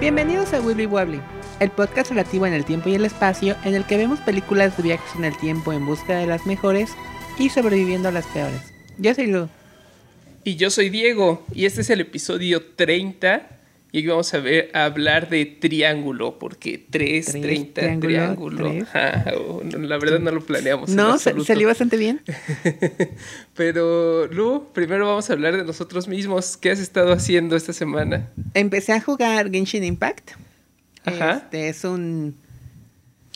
Bienvenidos a Willy Wobbly, el podcast relativo en el tiempo y el espacio en el que vemos películas de viajes en el tiempo en busca de las mejores y sobreviviendo a las peores. Yo soy Lu. Y yo soy Diego, y este es el episodio 30. Y aquí vamos a ver a hablar de triángulo, porque 3, Tres, 30, triángulo. Ah, oh, no, la verdad no lo planeamos. en No, absoluto. salió bastante bien. Pero, Lu, primero vamos a hablar de nosotros mismos. ¿Qué has estado haciendo esta semana? Empecé a jugar Genshin Impact. Ajá. Este es un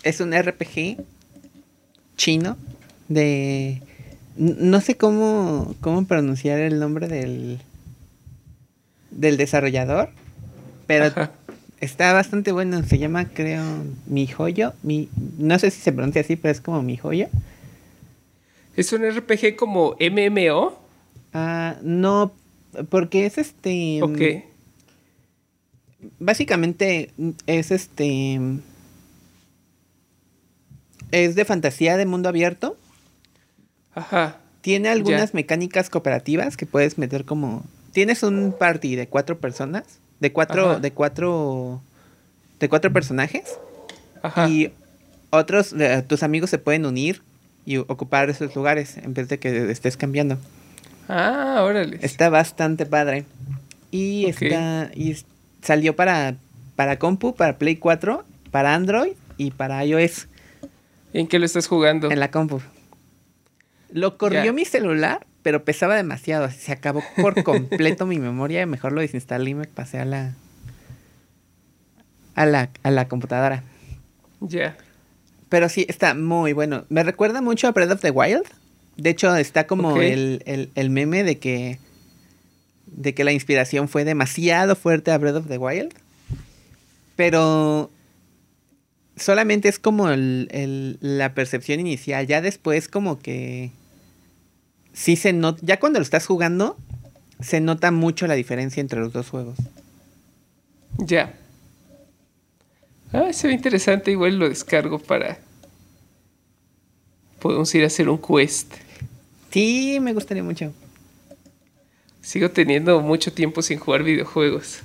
es un RPG chino de no sé cómo cómo pronunciar el nombre del del desarrollador, pero Ajá. está bastante bueno, se llama creo Mi Joyo, mi no sé si se pronuncia así, pero es como Mi Joyo. ¿Es un RPG como MMO? Ah, no porque es este Ok. Básicamente mm, es este. Es de fantasía de mundo abierto. Ajá. Tiene algunas Ya. mecánicas cooperativas que puedes meter como. Tienes un party de cuatro personas. De cuatro. Ajá. De cuatro. De cuatro personajes. Ajá. Y otros. eh, tus amigos se pueden unir y ocupar esos lugares. En vez de que estés cambiando. Ah, órale. Está bastante padre. Y está. Y salió para. Para compu, para Play 4, para Android y para iOS ¿En qué lo estás jugando? en la compu. Lo corrió mi celular, pero pesaba demasiado. así Se acabó por completo mi memoria. Mejor lo desinstalé y me pasé a la. A la, a la computadora. Ya. Pero sí, está muy bueno. Me recuerda mucho a Breath of the Wild. De hecho, está como el, el- el meme de que. de que la inspiración fue demasiado fuerte a Breath of the Wild. Pero. Solamente es como el- el- la percepción inicial. Ya después, como que. Sí se nota. Ya cuando lo estás jugando, se nota mucho la diferencia entre los dos juegos. Ya. Ah, se ve interesante. Igual lo descargo para. Podemos ir a hacer un quest. Sí, me gustaría mucho. Sigo teniendo mucho tiempo sin jugar videojuegos.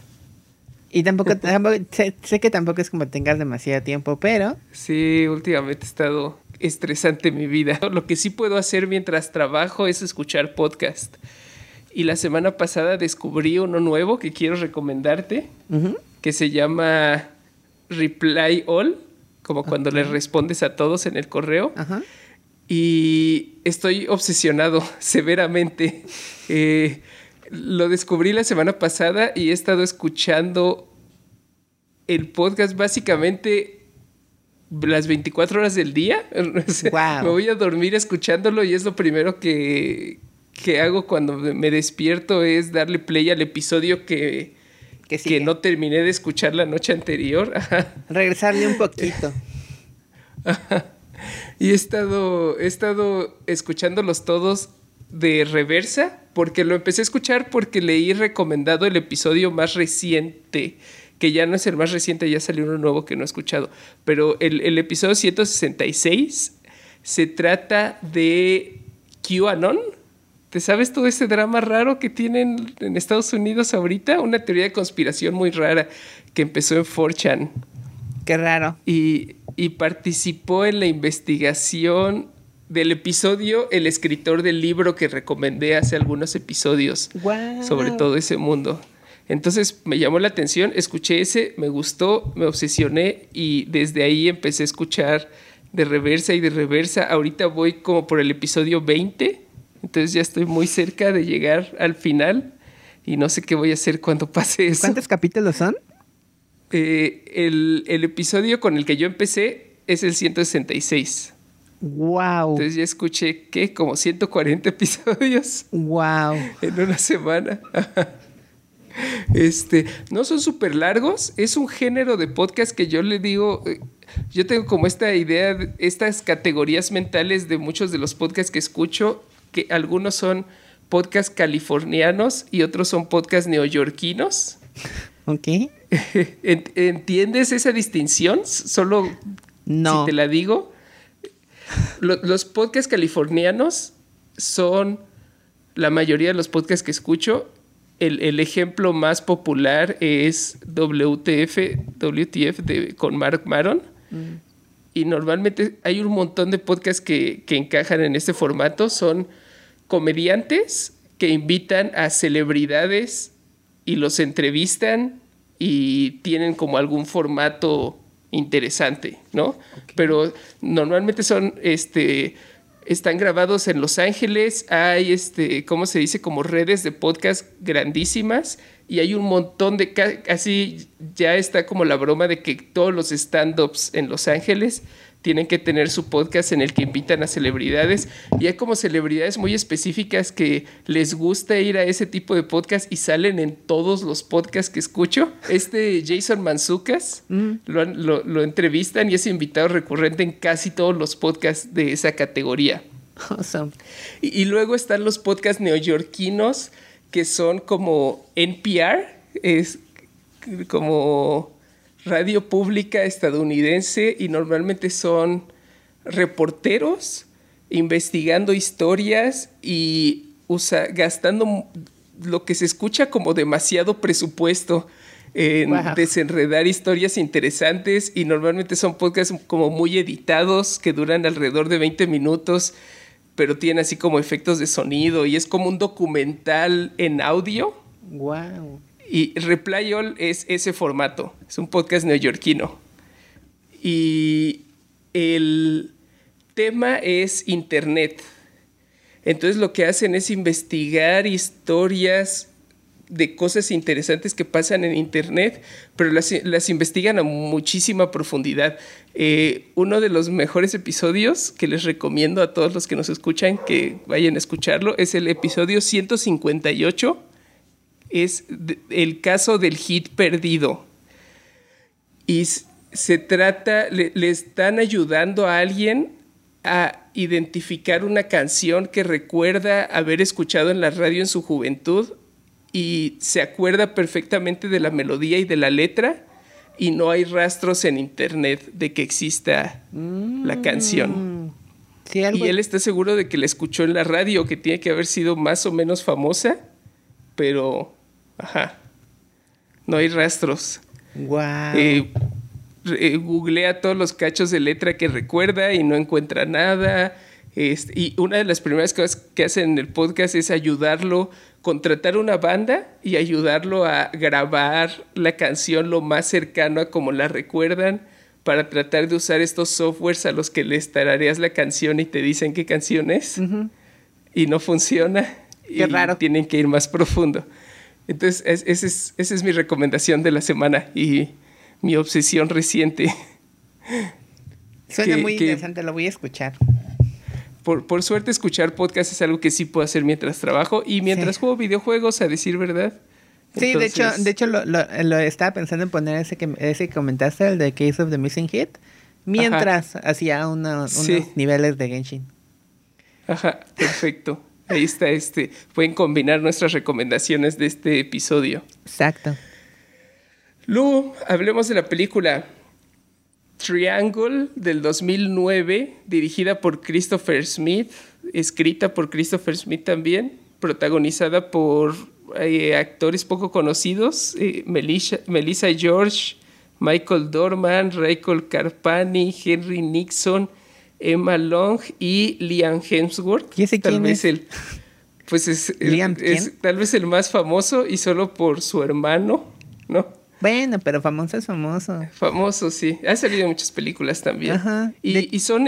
Y tampoco, tampoco- sé, sé que tampoco es como tengas demasiado tiempo, pero Sí, últimamente ha estado estresante mi vida. Lo que sí puedo hacer mientras trabajo es escuchar podcast. Y la semana pasada descubrí uno nuevo que quiero recomendarte, que se llama Reply All, como cuando le respondes a todos en el correo. y estoy obsesionado severamente. Eh, lo descubrí la semana pasada y he estado escuchando el podcast básicamente las 24 horas del día. O sea, Guau. Me voy a dormir escuchándolo y es lo primero que, que hago cuando me despierto es darle play al episodio que, Que no terminé de escuchar la noche anterior. Ajá. Regresarle un poquito. Y he estado, he estado escuchándolos todos de reversa, porque lo empecé a escuchar porque leí recomendado el episodio más reciente, que ya no es el más reciente, ya salió uno nuevo que no he escuchado, pero el, el episodio 166 se trata de QAnon. ¿Te sabes todo ese drama raro que tienen en Estados Unidos ahorita? Una teoría de conspiración muy rara que empezó en 4chan Qué raro. y, y participó en la investigación del episodio el escritor del libro que recomendé hace algunos episodios Guau. sobre todo ese mundo. Entonces me llamó la atención, escuché ese, me gustó, me obsesioné y desde ahí empecé a escuchar de reversa y de reversa. Ahorita voy como por el episodio 20, entonces ya estoy muy cerca de llegar al final y no sé qué voy a hacer cuando pase eso. ¿Cuántos capítulos son? Eh, el, el episodio con el que yo empecé es el 166. Wow. Entonces ya escuché, ¿qué? Como 140 episodios Wow. en una semana. Este, no son súper largos, es un género de podcast que yo le digo, eh, yo tengo como esta idea, de- estas categorías mentales de muchos de los podcasts que escucho, que algunos son podcasts californianos y otros son podcasts neoyorquinos. Ok. Ent- ¿Entiendes esa distinción? Solo No. si te la digo. Lo- los podcasts californianos son la mayoría de los podcasts que escucho el, ejemplo más popular es WTF, WTF de, con Mark Maron. Mm. Y normalmente hay un montón de podcasts que, que encajan en este formato. Son comediantes que invitan a celebridades y los entrevistan y tienen como algún formato interesante, ¿no? Pero normalmente son, este, están grabados en Los Ángeles, hay, este, ¿cómo se dice? Como redes de podcast grandísimas y hay un montón de, casi ya está como la broma de que todos los stand-ups en Los Ángeles tienen que tener su podcast en el que invitan a celebridades y hay como celebridades muy específicas que les gusta ir a ese tipo de podcast y salen en todos los podcasts que escucho. Este Jason Manzucas mm. lo, entrevistan y es invitado recurrente en casi todos los podcasts de esa categoría. Awesome. Y, y luego están los podcasts neoyorquinos que son como NPR, es como radio pública estadounidense y normalmente son reporteros investigando historias y usa, gastando lo que se escucha como demasiado presupuesto en desenredar historias interesantes y normalmente son podcasts como muy editados que duran alrededor de 20 minutos pero tienen así como efectos de sonido y es como un documental en audio. Wow. Y Reply All es ese formato, es un podcast neoyorquino. Y el tema es Internet. Entonces lo que hacen es investigar historias de cosas interesantes que pasan en Internet, pero las, investigan a muchísima profundidad. Eh, uno de los mejores episodios que les recomiendo a todos los que nos escuchan que vayan a escucharlo es el episodio 158 es el caso del hit perdido. Y se trata, le, están ayudando a alguien a identificar una canción que recuerda haber escuchado en la radio en su juventud y se acuerda perfectamente de la melodía y de la letra y no hay rastros en internet de que exista la canción. Mm. Y él está seguro de que la escuchó en la radio, que tiene que haber sido más o menos famosa, pero Ajá. No hay rastros. Wow. Eh, eh, googlea todos los cachos de letra que recuerda y no encuentra nada. Este, y una de las primeras cosas que hacen en el podcast es ayudarlo, contratar una banda y ayudarlo a grabar la canción lo más cercano a como la recuerdan para tratar de usar estos softwares a los que les tarareas la canción y te dicen qué canción es. Y no funciona. Qué raro. Tienen que ir más profundo. Entonces, esa es, mi recomendación de la semana y mi obsesión reciente. Suena muy interesante, lo voy a escuchar. Por, suerte, escuchar podcast es algo que sí puedo hacer mientras trabajo y mientras juego videojuegos, a decir verdad. Sí, de hecho, de hecho lo, estaba pensando en poner ese que, ese que comentaste, el de Case of the Missing Hit, mientras hacía unos niveles de Genshin. Ajá, perfecto. Ahí está este. Pueden combinar nuestras recomendaciones de este episodio. Exacto. Lu, hablemos de la película Triangle del 2009, dirigida por Christopher Smith, escrita por Christopher Smith también, protagonizada por eh, actores poco conocidos, eh, Melissa, George, Michael Dorman, Rachel Carpani, Henry Nixon, Emma Long y Liam Hemsworth. ¿Y ese tal vez el pues es, tal vez el más famoso y solo por su hermano, ¿no? Bueno, pero famoso es famoso. Famoso, sí. Ha salido en muchas películas también. Ajá. Y, son,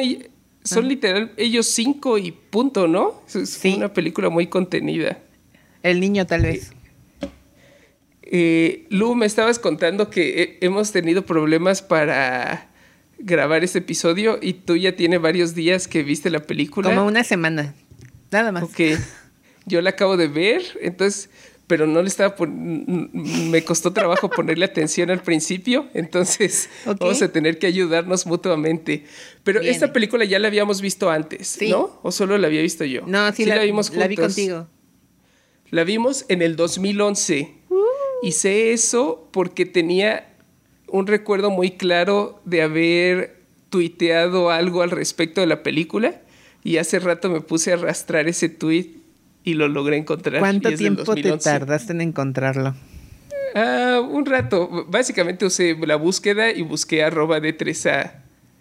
son ah. literal ellos cinco y punto, ¿no? Es una película muy contenida. El niño tal vez. Eh, Lu, me estabas contando que hemos tenido problemas para grabar este episodio y tú ya tiene varios días que viste la película. Como una semana, nada más. Ok, yo la acabo de ver, entonces, pero no le estaba, me costó trabajo ponerle atención al principio, entonces vamos a tener que ayudarnos mutuamente. Pero esta película ya la habíamos visto antes, ¿no? ¿O solo la había visto yo? No, sí, la, vimos juntos. La vi contigo. La vimos en el 2011. Uh. Y sé eso porque tenía un recuerdo muy claro de haber tuiteado algo al respecto de la película y hace rato me puse a arrastrar ese tweet y lo logré encontrar. ¿Cuánto tiempo te 2011. tardaste en encontrarlo? Ah, un rato. Básicamente usé la búsqueda y busqué arroba de 3A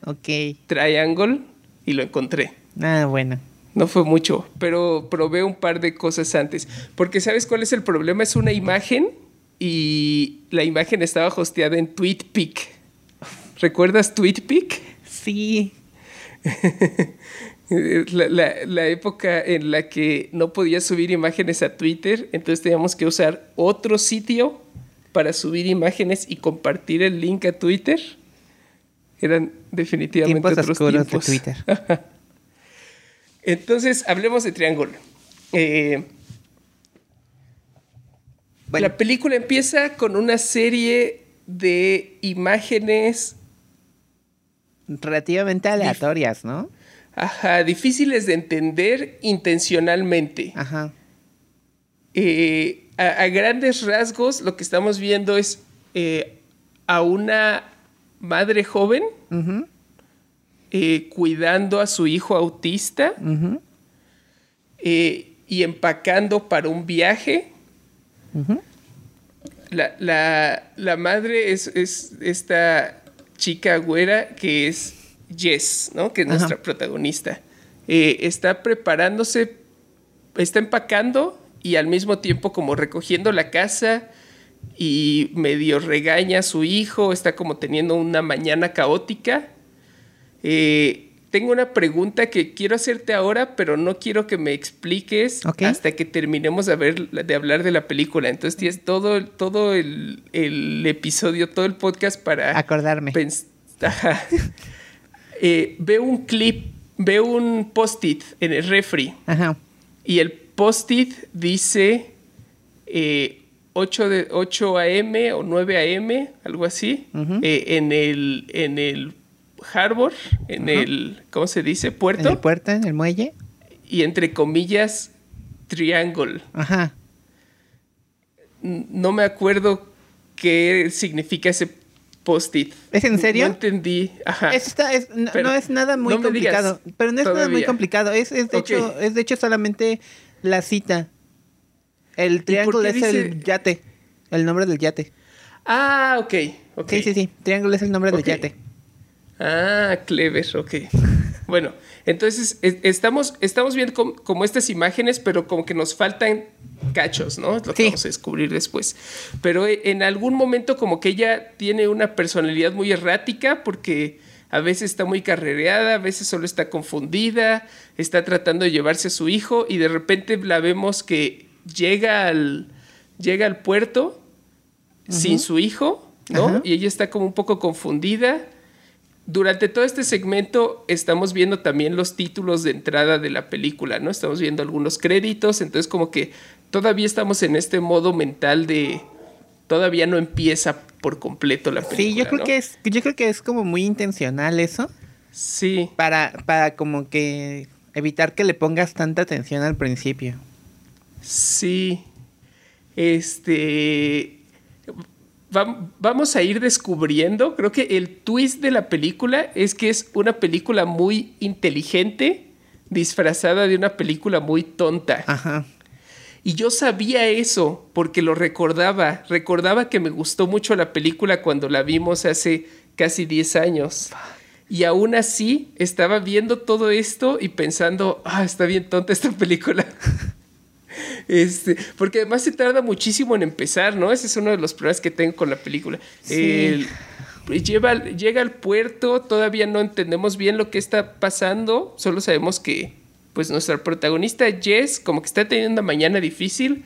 Ok. Triangle y lo encontré. Ah, bueno. No fue mucho, pero probé un par de cosas antes. Porque ¿sabes cuál es el problema? Es una imagen y la imagen estaba hosteada en TweetPic. ¿Recuerdas TweetPic? Sí. La, la- la época en la que no podías subir imágenes a Twitter, entonces teníamos que usar otro sitio para subir imágenes y compartir el link a Twitter. Eran definitivamente Tiempos otros tiempos. de Twitter. Entonces, hablemos de Triángulo. Eh, Bueno. La película empieza con una serie de imágenes Relativamente aleatorias, ¿no? ajá, difíciles de entender intencionalmente. Ajá. Eh, a, a grandes rasgos, lo que estamos viendo es eh, a una madre joven eh, cuidando a su hijo autista y empacando para un viaje. La, la- la madre es, es esta chica güera que es Jess, ¿no? Que es Ajá. nuestra protagonista. Eh, está preparándose, está empacando y al mismo tiempo como recogiendo la casa y medio regaña a su hijo, está como teniendo una mañana caótica. Eh, tengo una pregunta que quiero hacerte ahora, pero no quiero que me expliques hasta que terminemos de, ver- de hablar de la película. Entonces tienes todo, todo el, el episodio, todo el podcast para Acordarme. Eh, veo un clip, veo un post-it en el refri Ajá. y el post-it dice eh, 8, de, 8 a.m. o 9 a.m., algo así, eh, en, el, en el harbor, en el, ¿cómo se dice? En Puerto. el puerto, en el muelle. y entre comillas, triángulo. Ajá. No me acuerdo qué significa ese post-it. ¿Es en serio? No entendí. Ajá. Eso está, es- no, es nada muy no complicado. pero no es nada muy complicado. Es, es, de hecho, es de hecho solamente la cita. El triángulo es el yate. El nombre del yate. Ah, ok. ok. Sí, sí, sí. Triángulo es el nombre del yate. Ah, clever, ok. Bueno, entonces es- estamos, estamos viendo com- como estas imágenes, pero como que nos faltan cachos, ¿no? Es lo que Sí. vamos a descubrir después. Pero eh, en algún momento como que ella tiene una personalidad muy errática porque a veces está muy carrereada, a veces solo está confundida, está tratando de llevarse a su hijo y de repente la vemos que llega al, llega al puerto sin su hijo, ¿no? Y ella está como un poco confundida. Durante todo este segmento estamos viendo también los títulos de entrada de la película, ¿no? Estamos viendo algunos créditos, entonces como que todavía estamos en este modo mental de todavía no empieza por completo la película. Sí, yo creo ¿no? que es, yo creo que es como muy intencional eso. Sí, Para, para como que evitar que le pongas tanta atención al principio. sí. Este vam- vamos a ir descubriendo, creo que el twist de la película es que es una película muy inteligente disfrazada de una película muy tonta. Ajá. Y yo sabía eso porque lo recordaba. Recordaba que me gustó mucho la película cuando la vimos hace casi 10 años. Y aún así estaba viendo todo esto y pensando, ah, está bien tonta esta película. Este, porque además se tarda muchísimo en empezar, ¿no? Ese es uno de los problemas que tengo con la película. Sí. El- lleva- llega al puerto, todavía no entendemos bien lo que está pasando, solo sabemos que pues nuestra protagonista Jess como que está teniendo una mañana difícil,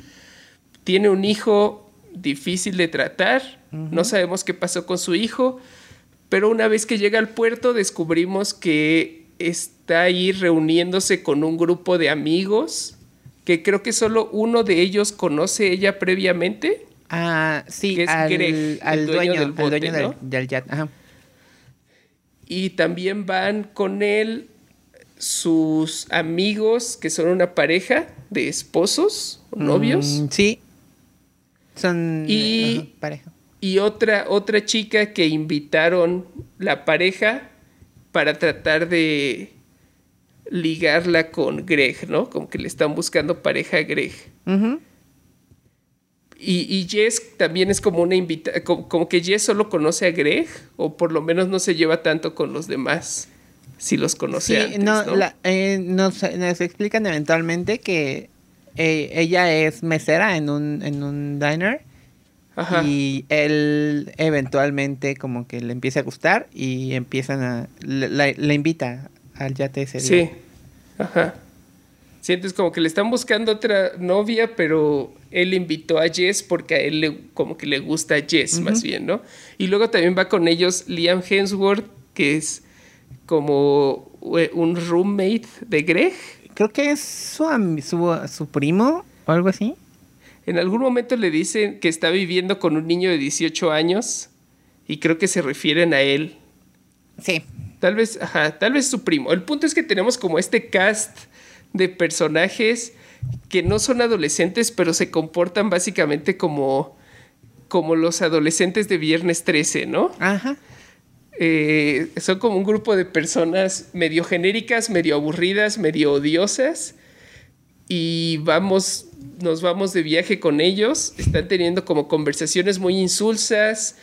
tiene un hijo difícil de tratar, no sabemos qué pasó con su hijo, pero una vez que llega al puerto descubrimos que está ahí reuniéndose con un grupo de amigos que creo que solo uno de ellos conoce ella previamente. Ah, sí, Que es al, Greg, el al dueño dueño, del al bote, dueño del, ¿no? del yate. Ajá. Y también van con él sus amigos, que son una pareja de esposos o novios. Mm, sí. Son Y- ajá, pareja. Y otra, otra chica que invitaron la pareja para tratar de ligarla con Greg, ¿no? Como que le están buscando pareja a Greg. Y, y Jess también es como una invita, como, como que Jess solo conoce a Greg, o por lo menos no se lleva tanto con los demás, si los conoce Sí, antes, no, ¿no? la- eh, nos, nos explican eventualmente que eh, ella es mesera en un, en un diner Ajá. y él eventualmente como que le empieza a gustar y empiezan a... Le, la- le invita al yate ese día. Sí. Ajá. Sientes como que le están buscando otra novia, pero él invitó a Jess porque a él le, como que le gusta Jess, más bien, ¿no? Y luego también va con ellos Liam Hemsworth, que es como eh, un roommate de Greg. Creo que es su, su, su primo o algo así. En algún momento le dicen que está viviendo con un niño de 18 años y creo que se refieren a él. Sí. Tal vez, ajá, tal vez su primo. El punto es que tenemos como este cast de personajes que no son adolescentes, pero se comportan básicamente como, como los adolescentes de Viernes 13, ¿no? Ajá. Eh, son como un grupo de personas medio genéricas, medio aburridas, medio odiosas. Y vamos, nos vamos de viaje con ellos. Están teniendo como conversaciones muy insulsas.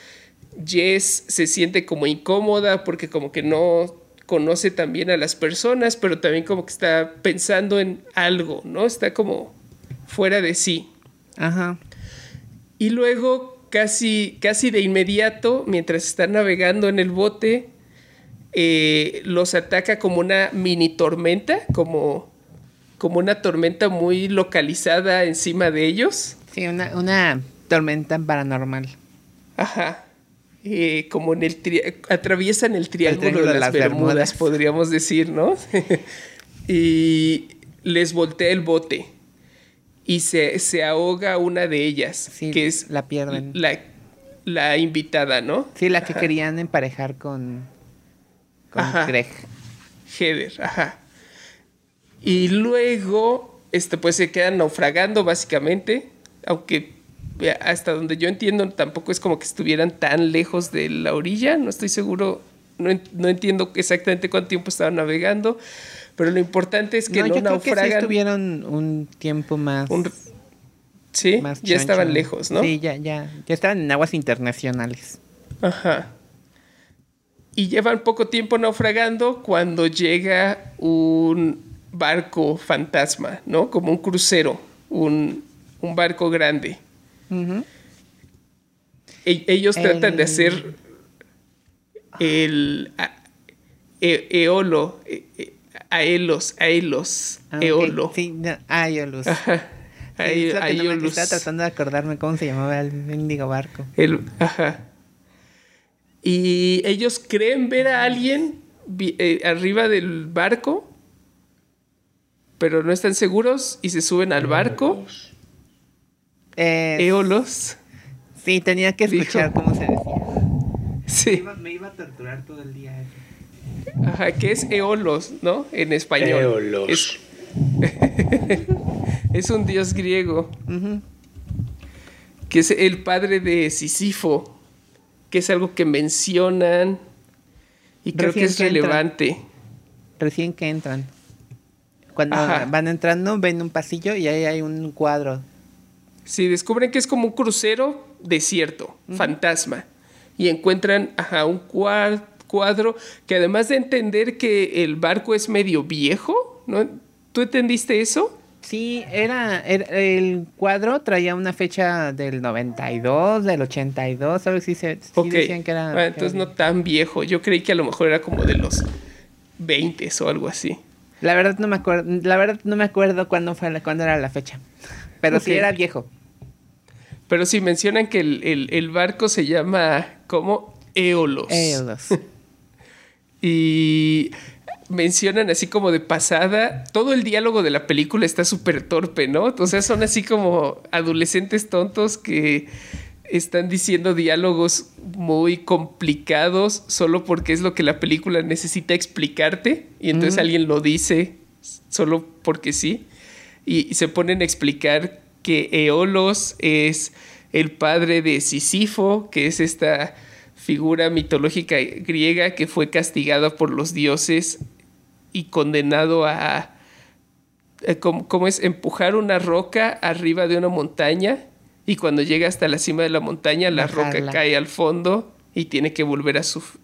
Jess se siente como incómoda porque como que no conoce también a las personas, pero también como que está pensando en algo, ¿no? Está como fuera de sí. Ajá. Y luego, casi, casi de inmediato, mientras están navegando en el bote, eh, los ataca como una mini tormenta, como, como una tormenta muy localizada encima de ellos. Sí, una, una tormenta paranormal. Ajá. Eh, como en el atraviesan el triángulo, triángulo de las, las Bermudas, Bermudas. podríamos decir, ¿no? y les voltea el bote. Y se, se ahoga una de ellas, Sí, que es la pierden. la, la invitada, ¿no? Sí, la que querían emparejar con, con Ajá. Greg. Heather, ajá. Y luego, este, pues se quedan naufragando básicamente, aunque hasta donde yo entiendo tampoco es como que estuvieran tan lejos de la orilla, no estoy seguro, no, no entiendo exactamente cuánto tiempo estaban navegando, pero lo importante es que no, yo creo que sí naufragan. estuvieron un tiempo más. un- sí, más ya estaban lejos, ¿no? Sí, ya, ya. Ya estaban en aguas internacionales. Ajá. Y llevan poco tiempo naufragando cuando llega un barco fantasma, ¿no? Como un crucero, un, un barco grande. E- ellos tratan de El- hacer el a- e- eolo, e- e- aelos, aelos, Ah, eolo. Sí, no, Aeolus. Ajá. Sí, Ae- es lo que no me- Aeolus. Estaba tratando de acordarme cómo se llamaba el mendigo barco. El- ajá. Y ellos creen ver a alguien eh, arriba del barco, pero no están seguros y se suben al barco. Eh, Eolos. sí, tenía que Dijo. escuchar cómo se decía. Me Sí, iba, me iba a torturar todo el día. eso. ajá, que es Eolos, ¿no? En español. Eolos. Es, es un dios griego, que es el padre de Sísifo, que es algo que mencionan y creo que es que relevante. Recién que entran. Cuando Ajá. van entrando, ven un pasillo y ahí hay un cuadro. Sí, descubren que es como un crucero desierto, fantasma. Y encuentran ajá, un cua- cuadro que además de entender que el barco es medio viejo, ¿no? ¿Tú entendiste eso? Sí, era, era- el cuadro traía una fecha del 92, del 82, algo así se sí Ok. decían que era. Ah, que entonces era- no tan viejo. Yo creí que a lo mejor era como de los 20 o algo así. La verdad no me acuerdo, la verdad no me acuerdo cuándo fue cuándo era la fecha. Pero sí Ok. era viejo. Pero sí mencionan que el, el- el barco se llama como Eolos. Eolos. Y mencionan así como de pasada, todo el diálogo de la película está súper torpe, ¿no? O sea, son así como adolescentes tontos que están diciendo diálogos muy complicados solo porque es lo que la película necesita explicarte y entonces alguien lo dice solo porque sí y se ponen a explicar que Eolos es el padre de Sísifo, que es esta figura mitológica griega que fue castigada por los dioses y condenado a, ¿cómo, es? Empujar una roca arriba de una montaña y cuando llega hasta la cima de la montaña la roca cae al fondo y tiene que volver a,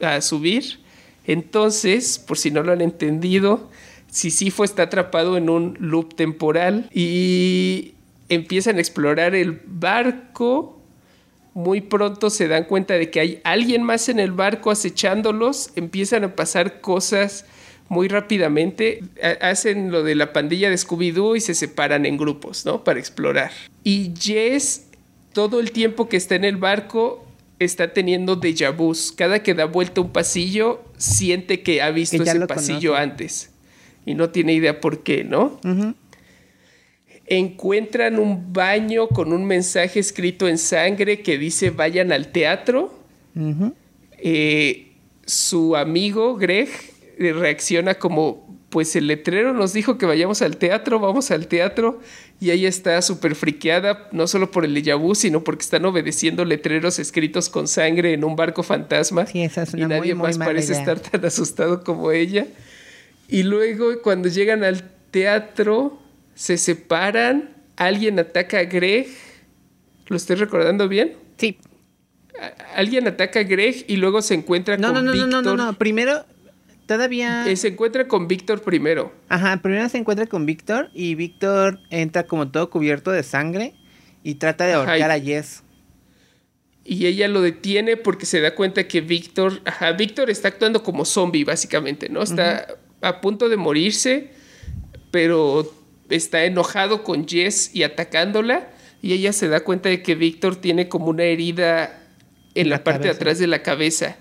a subir. Entonces, por si no lo han entendido, Sisifo está atrapado en un loop temporal y empiezan a explorar el barco. Muy pronto se dan cuenta de que hay alguien más en el barco acechándolos. Empiezan a pasar cosas muy rápidamente. Hacen lo de la pandilla de Scooby-Doo y se separan en grupos, ¿no? Para explorar. Y Jess, todo el tiempo que está en el barco, está teniendo déjà vus. Cada que da vuelta un pasillo, siente que ha visto ese pasillo antes. Y no tiene idea por qué, ¿no? Encuentran un baño con un mensaje escrito en sangre que dice vayan al teatro. Eh, su amigo Greg eh, reacciona como, pues el letrero nos dijo que vayamos al teatro, vamos al teatro. Y ella está súper friqueada, no solo por el déjà vu, sino porque están obedeciendo letreros escritos con sangre en un barco fantasma. y nadie más parece estar tan asustado como ella. Y luego cuando llegan al teatro, se separan, alguien ataca a Greg. ¿Lo estoy recordando bien? Sí. alguien ataca a Greg y luego se encuentra con no, no, No, no, no, no, primero todavía... Eh, se encuentra con Víctor primero. Ajá, primero se encuentra con Víctor y Víctor entra como todo cubierto de sangre y trata de ahorcar a Jess. Y ella lo detiene porque se da cuenta que Víctor, ajá, Víctor está actuando como zombie básicamente, ¿no? Está a punto de morirse, pero está enojado con Jess y atacándola y ella se da cuenta de que Víctor tiene como una herida en la, parte de atrás de la cabeza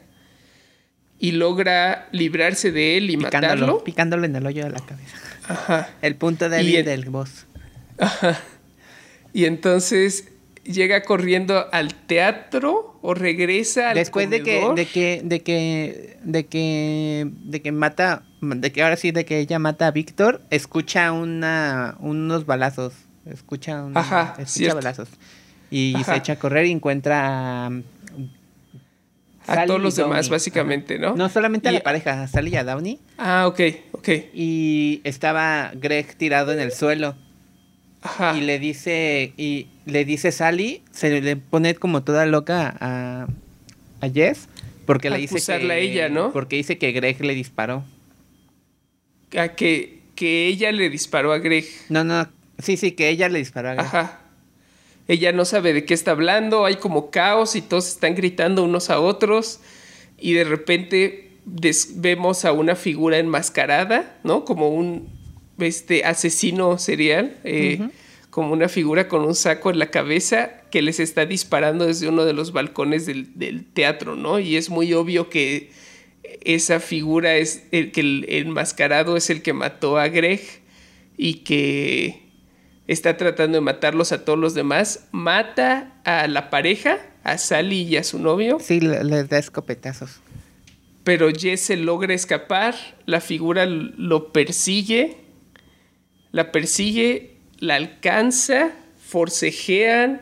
y logra librarse de él y matarlo. Picándolo en el hoyo de la cabeza. Ajá. El punto débil del boss. Ajá. Y entonces llega corriendo al teatro o regresa al después de que de que de que de que de que mata de que ahora sí de que ella mata a Víctor escucha una unos balazos escucha Ajá, escucha balazos. Y se echa a correr y encuentra a, todos los demás básicamente no no solamente a la pareja a Sally y a Downey. Ah ok ok. Y estaba Greg tirado en el suelo y le dice, y le dice Sally, se le pone como toda loca a, a Jess, porque le dice que, a ella, ¿no? Porque dice que Greg le disparó. A que, que ella le disparó a Greg. No, no, sí, sí, que ella le disparó a Greg. Ajá. Ella no sabe de qué está hablando, hay como caos y todos están gritando unos a otros y de repente vemos a una figura enmascarada, ¿no? Como un este asesino serial, eh, como una figura con un saco en la cabeza que les está disparando desde uno de los balcones del, teatro, ¿no? Y es muy obvio que esa figura es el que el enmascarado es el que mató a Greg y que está tratando de matarlos a todos los demás. Mata a la pareja, a Sally y a su novio. Sí, les da escopetazos. Pero Jess logra escapar, la figura lo persigue la persigue, la alcanza, forcejean.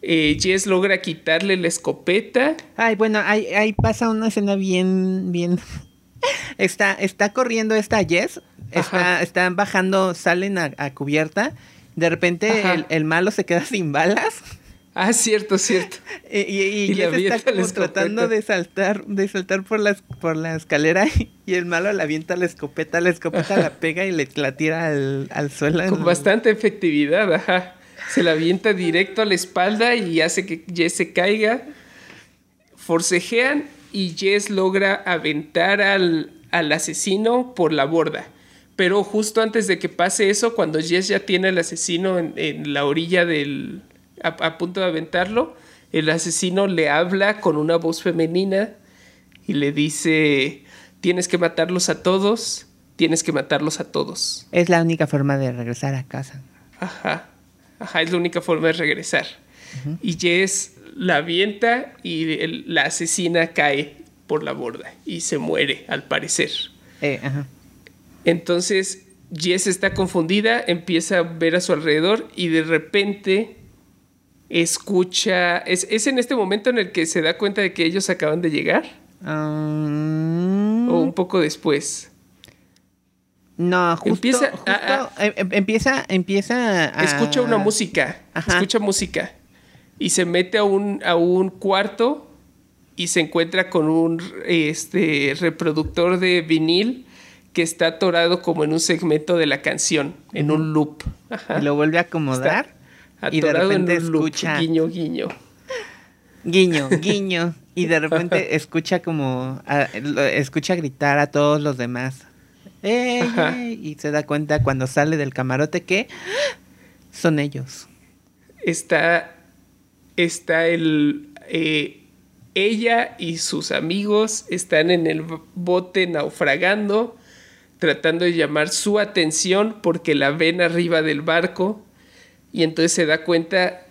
Eh, Jess logra quitarle la escopeta. Ay, bueno, ahí, pasa una escena bien, bien. Está, está corriendo esta Jess. Está, están bajando, salen a, cubierta. De repente el, malo se queda sin balas. Ah, cierto, cierto. y, y, y, está como tratando de saltar, de saltar por la, por la escalera y el malo le avienta la escopeta, la escopeta la pega y le la tira al, al suelo. Con bastante efectividad, ajá. Se la avienta directo a la espalda y hace que Jess se caiga. Forcejean y Jess logra aventar al, al asesino por la borda. Pero justo antes de que pase eso, cuando Jess ya tiene al asesino en la orilla del, a, punto de aventarlo, el asesino le habla con una voz femenina y le dice, tienes que matarlos a todos, tienes que matarlos a todos. Es la única forma de regresar a casa. Ajá, ajá, es la única forma de regresar. Y Jess la avienta y la asesina cae por la borda y se muere, al parecer. Eh, ajá. Entonces Jess está confundida, empieza a ver a su alrededor y de repente escucha, ¿es, en este momento en el que se da cuenta de que ellos acaban de llegar? Ah. ¿O un poco después? No, justo, Empieza justo, a- em- em- empieza, empieza a... Escucha una música. Ajá. Escucha música. Y se mete a un, a un cuarto y se encuentra con un este, reproductor de vinil que está atorado como en un segmento de la canción, en un loop. Ajá. Y lo vuelve a acomodar. Y de repente escucha... Guiño, guiño. Guiño, guiño. Y de repente escucha como... a- escucha gritar a todos los demás. ¡Ey, Ajá. ey! Y se da cuenta cuando sale del camarote que son ellos. está, está el, eh, ella y sus amigos están en el bote naufragando, tratando de llamar su atención porque la ven arriba del barco y entonces se da cuenta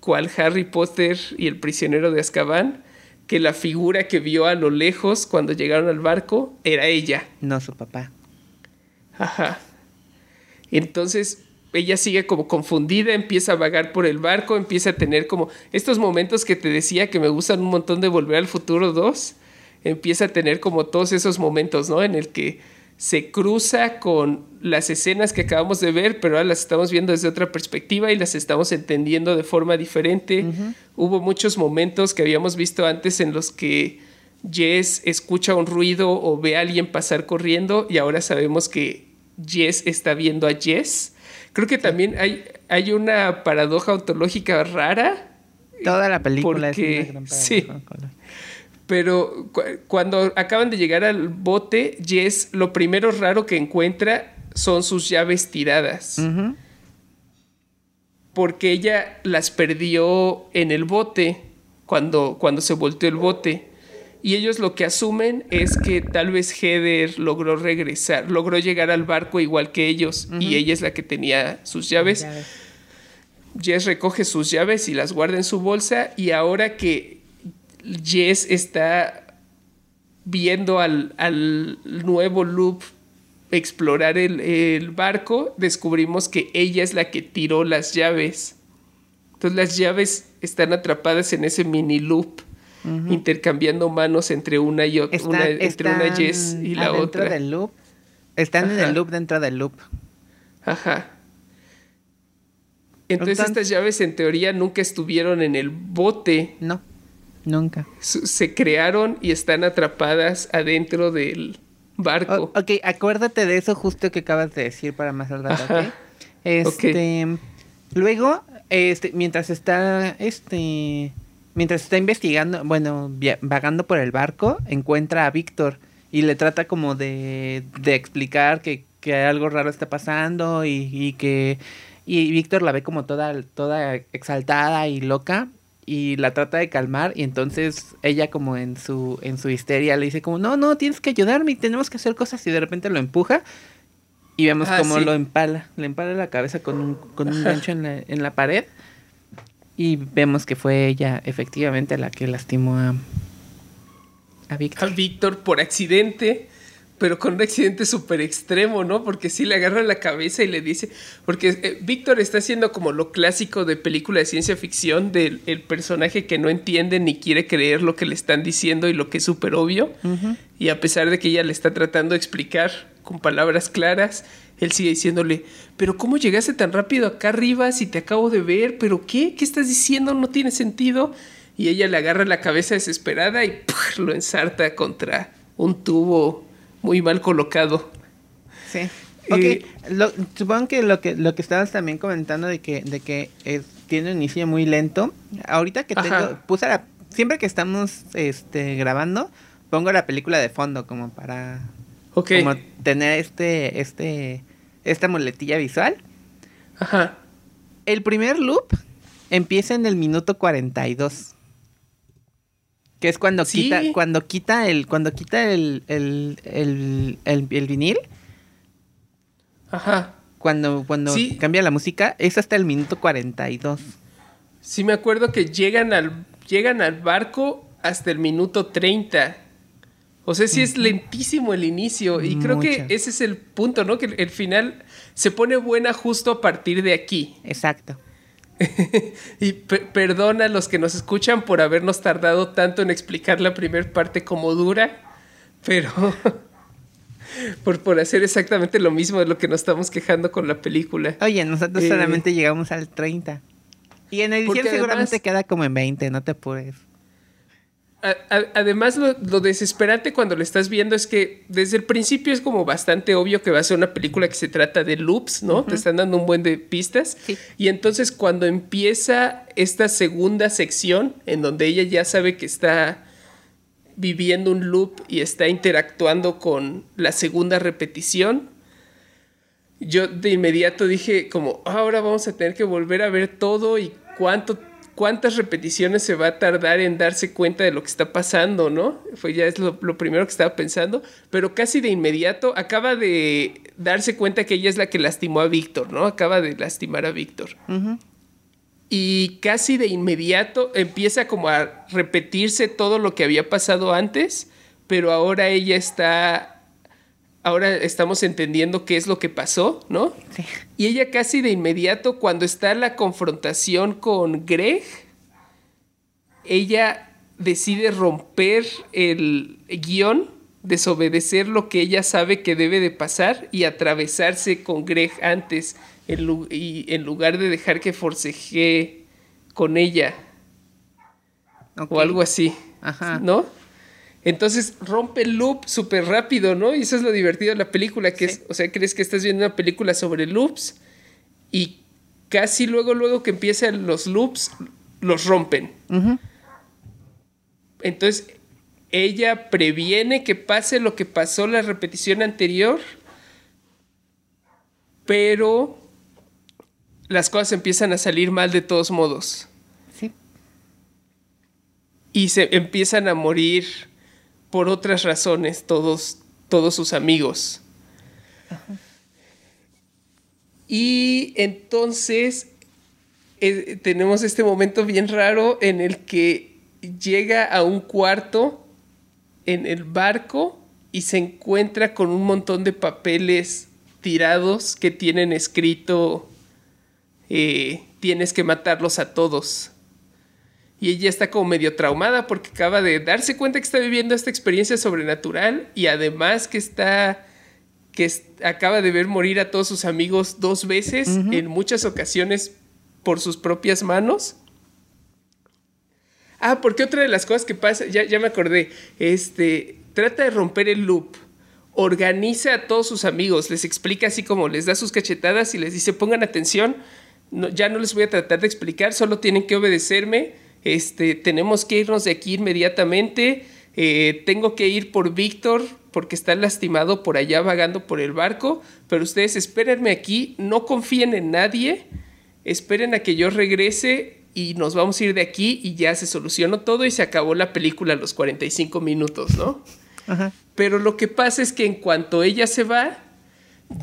cual Harry Potter y el prisionero de Azkaban que la figura que vio a lo lejos cuando llegaron al barco era ella. No su papá. Ajá. Entonces ella sigue como confundida, empieza a vagar por el barco, empieza a tener como estos momentos que te decía que me gustan un montón de Volver al Futuro 2, empieza a tener como todos esos momentos, ¿no? En el que se cruza con las escenas que acabamos de ver, pero ahora las estamos viendo desde otra perspectiva y las estamos entendiendo de forma diferente. Hubo muchos momentos que habíamos visto antes en los que Jess escucha un ruido o ve a alguien pasar corriendo y ahora sabemos que Jess está viendo a Jess. Creo que también hay, hay una paradoja ontológica rara, Toda la película Porque- es una gran sí. Pero cu- cuando acaban de llegar al bote, Jess lo primero raro que encuentra son sus llaves tiradas. Porque ella las perdió en el bote cuando, cuando se volteó el bote. Y ellos lo que asumen es que tal vez Heather logró regresar, logró llegar al barco igual que ellos y ella es la que tenía sus llaves. Jess recoge sus llaves y las guarda en su bolsa y ahora que Jess está viendo al, al nuevo loop explorar el, el barco, descubrimos que ella es la que tiró las llaves. Entonces las llaves están atrapadas en ese mini loop, intercambiando manos entre una y otra, una, entre una Jess y la otra. del loop. Están en el loop dentro del loop. Ajá. Entonces Entonces- estas llaves en teoría nunca estuvieron en el bote. No, nunca. Se crearon y están atrapadas adentro del barco. O- ok, acuérdate de eso justo que acabas de decir para más al rato. Este, luego, este, mientras está, este, mientras está investigando, bueno, vagando por el barco, encuentra a Víctor y le trata como de, de explicar que, que algo raro está pasando y, y que y Víctor la ve como toda, toda exaltada y loca y la trata de calmar y entonces ella como en su en su histeria le dice como no no tienes que ayudarme y tenemos que hacer cosas y de repente lo empuja y vemos Ah, como sí. lo empala le empala la cabeza con un, con un gancho en la, en la pared y vemos que fue ella efectivamente la que lastimó a a A Víctor Víctor por accidente, pero con un accidente súper extremo, ¿no? Porque sí le agarra la cabeza y le dice, porque eh, Víctor está haciendo como lo clásico de película de ciencia ficción del el personaje que no entiende ni quiere creer lo que le están diciendo y lo que es súper obvio. Y a pesar de que ella le está tratando de explicar con palabras claras, él sigue diciéndole, pero ¿cómo llegaste tan rápido acá arriba si te acabo de ver? ¿Pero qué? ¿Qué estás diciendo? No tiene sentido. Y ella le agarra la cabeza desesperada y lo ensarta contra un tubo muy mal colocado. Sí. Ok, Eh, lo- supongo que lo que lo que estabas también comentando de que de que es- tiene un inicio muy lento. Ahorita que tengo Ajá. puse la siempre que estamos este grabando pongo la película de fondo como para como tener este este esta muletilla visual. Ajá. El primer loop empieza en el minuto 42. Que es cuando Sí. quita cuando quita el cuando quita el el, el, el- el vinil Ajá. cuando, cuando Sí. cambia la música, es hasta el minuto 42. Sí me acuerdo que llegan al, llegan al barco hasta el minuto 30. O sea, sí es lentísimo el inicio. Y creo que ese es el punto, ¿no? Que el final se pone buena justo a partir de aquí. Exacto. Y pe- perdona a los que nos escuchan por habernos tardado tanto en explicar la primera parte como dura. Pero, por, por hacer exactamente lo mismo de lo que nos estamos quejando con la película. Oye, nosotros Eh, solamente llegamos al 30. Y en edición seguramente además- queda como en 20, no te apures. A- a- además, lo, lo desesperante cuando lo estás viendo es que desde el principio es como bastante obvio que va a ser una película que se trata de loops, ¿no? Te están dando un buen de pistas. Sí. Y entonces cuando empieza esta segunda sección, en donde ella ya sabe que está viviendo un loop y está interactuando con la segunda repetición, yo de inmediato dije como, "Ah, ahora vamos a tener que volver a ver todo y cuánto, cuántas repeticiones se va a tardar en darse cuenta de lo que está pasando, ¿no? Fue ya es lo, lo primero que estaba pensando, pero casi de inmediato acaba de darse cuenta que ella es la que lastimó a Víctor, ¿no? Acaba de lastimar a Víctor. Y casi de inmediato empieza como a repetirse todo lo que había pasado antes, pero ahora ella está ahora estamos entendiendo qué es lo que pasó, ¿no? Sí. Y ella casi de inmediato, cuando está la confrontación con Greg, ella decide romper el guion, desobedecer lo que ella sabe que debe de pasar y atravesarse con Greg antes, en, lu- y en lugar de dejar que forcejee con ella o algo así. Ajá. ¿No? Entonces rompe el loop súper rápido, ¿no? Y eso es lo divertido de la película, que es, o sea, crees que estás viendo una película sobre loops y casi luego, luego que empiezan los loops, los rompen. Entonces, ella previene que pase lo que pasó la repetición anterior, pero las cosas empiezan a salir mal de todos modos. Sí. y se empiezan a morir por otras razones todos, todos sus amigos. Y entonces eh, tenemos este momento bien raro en el que llega a un cuarto en el barco y se encuentra con un montón de papeles tirados que tienen escrito eh, tienes que matarlos a todos. Y ella está como medio traumada porque acaba de darse cuenta que está viviendo esta experiencia sobrenatural y además que está que acaba de ver morir a todos sus amigos dos veces en muchas ocasiones por sus propias manos. Ah, porque otra de las cosas que pasa, ya, ya me acordé, este, trata de romper el loop, organiza a todos sus amigos, les explica así como les da sus cachetadas y les dice pongan atención, no- ya no les voy a tratar de explicar, solo tienen que obedecerme, este, tenemos que irnos de aquí inmediatamente, eh, tengo que ir por Víctor porque está lastimado por allá vagando por el barco, pero ustedes espérenme aquí, no confíen en nadie, esperen a que yo regrese y nos vamos a ir de aquí y ya se solucionó todo y se acabó la película a los 45 minutos, ¿no? Ajá. Pero lo que pasa es que en cuanto ella se va,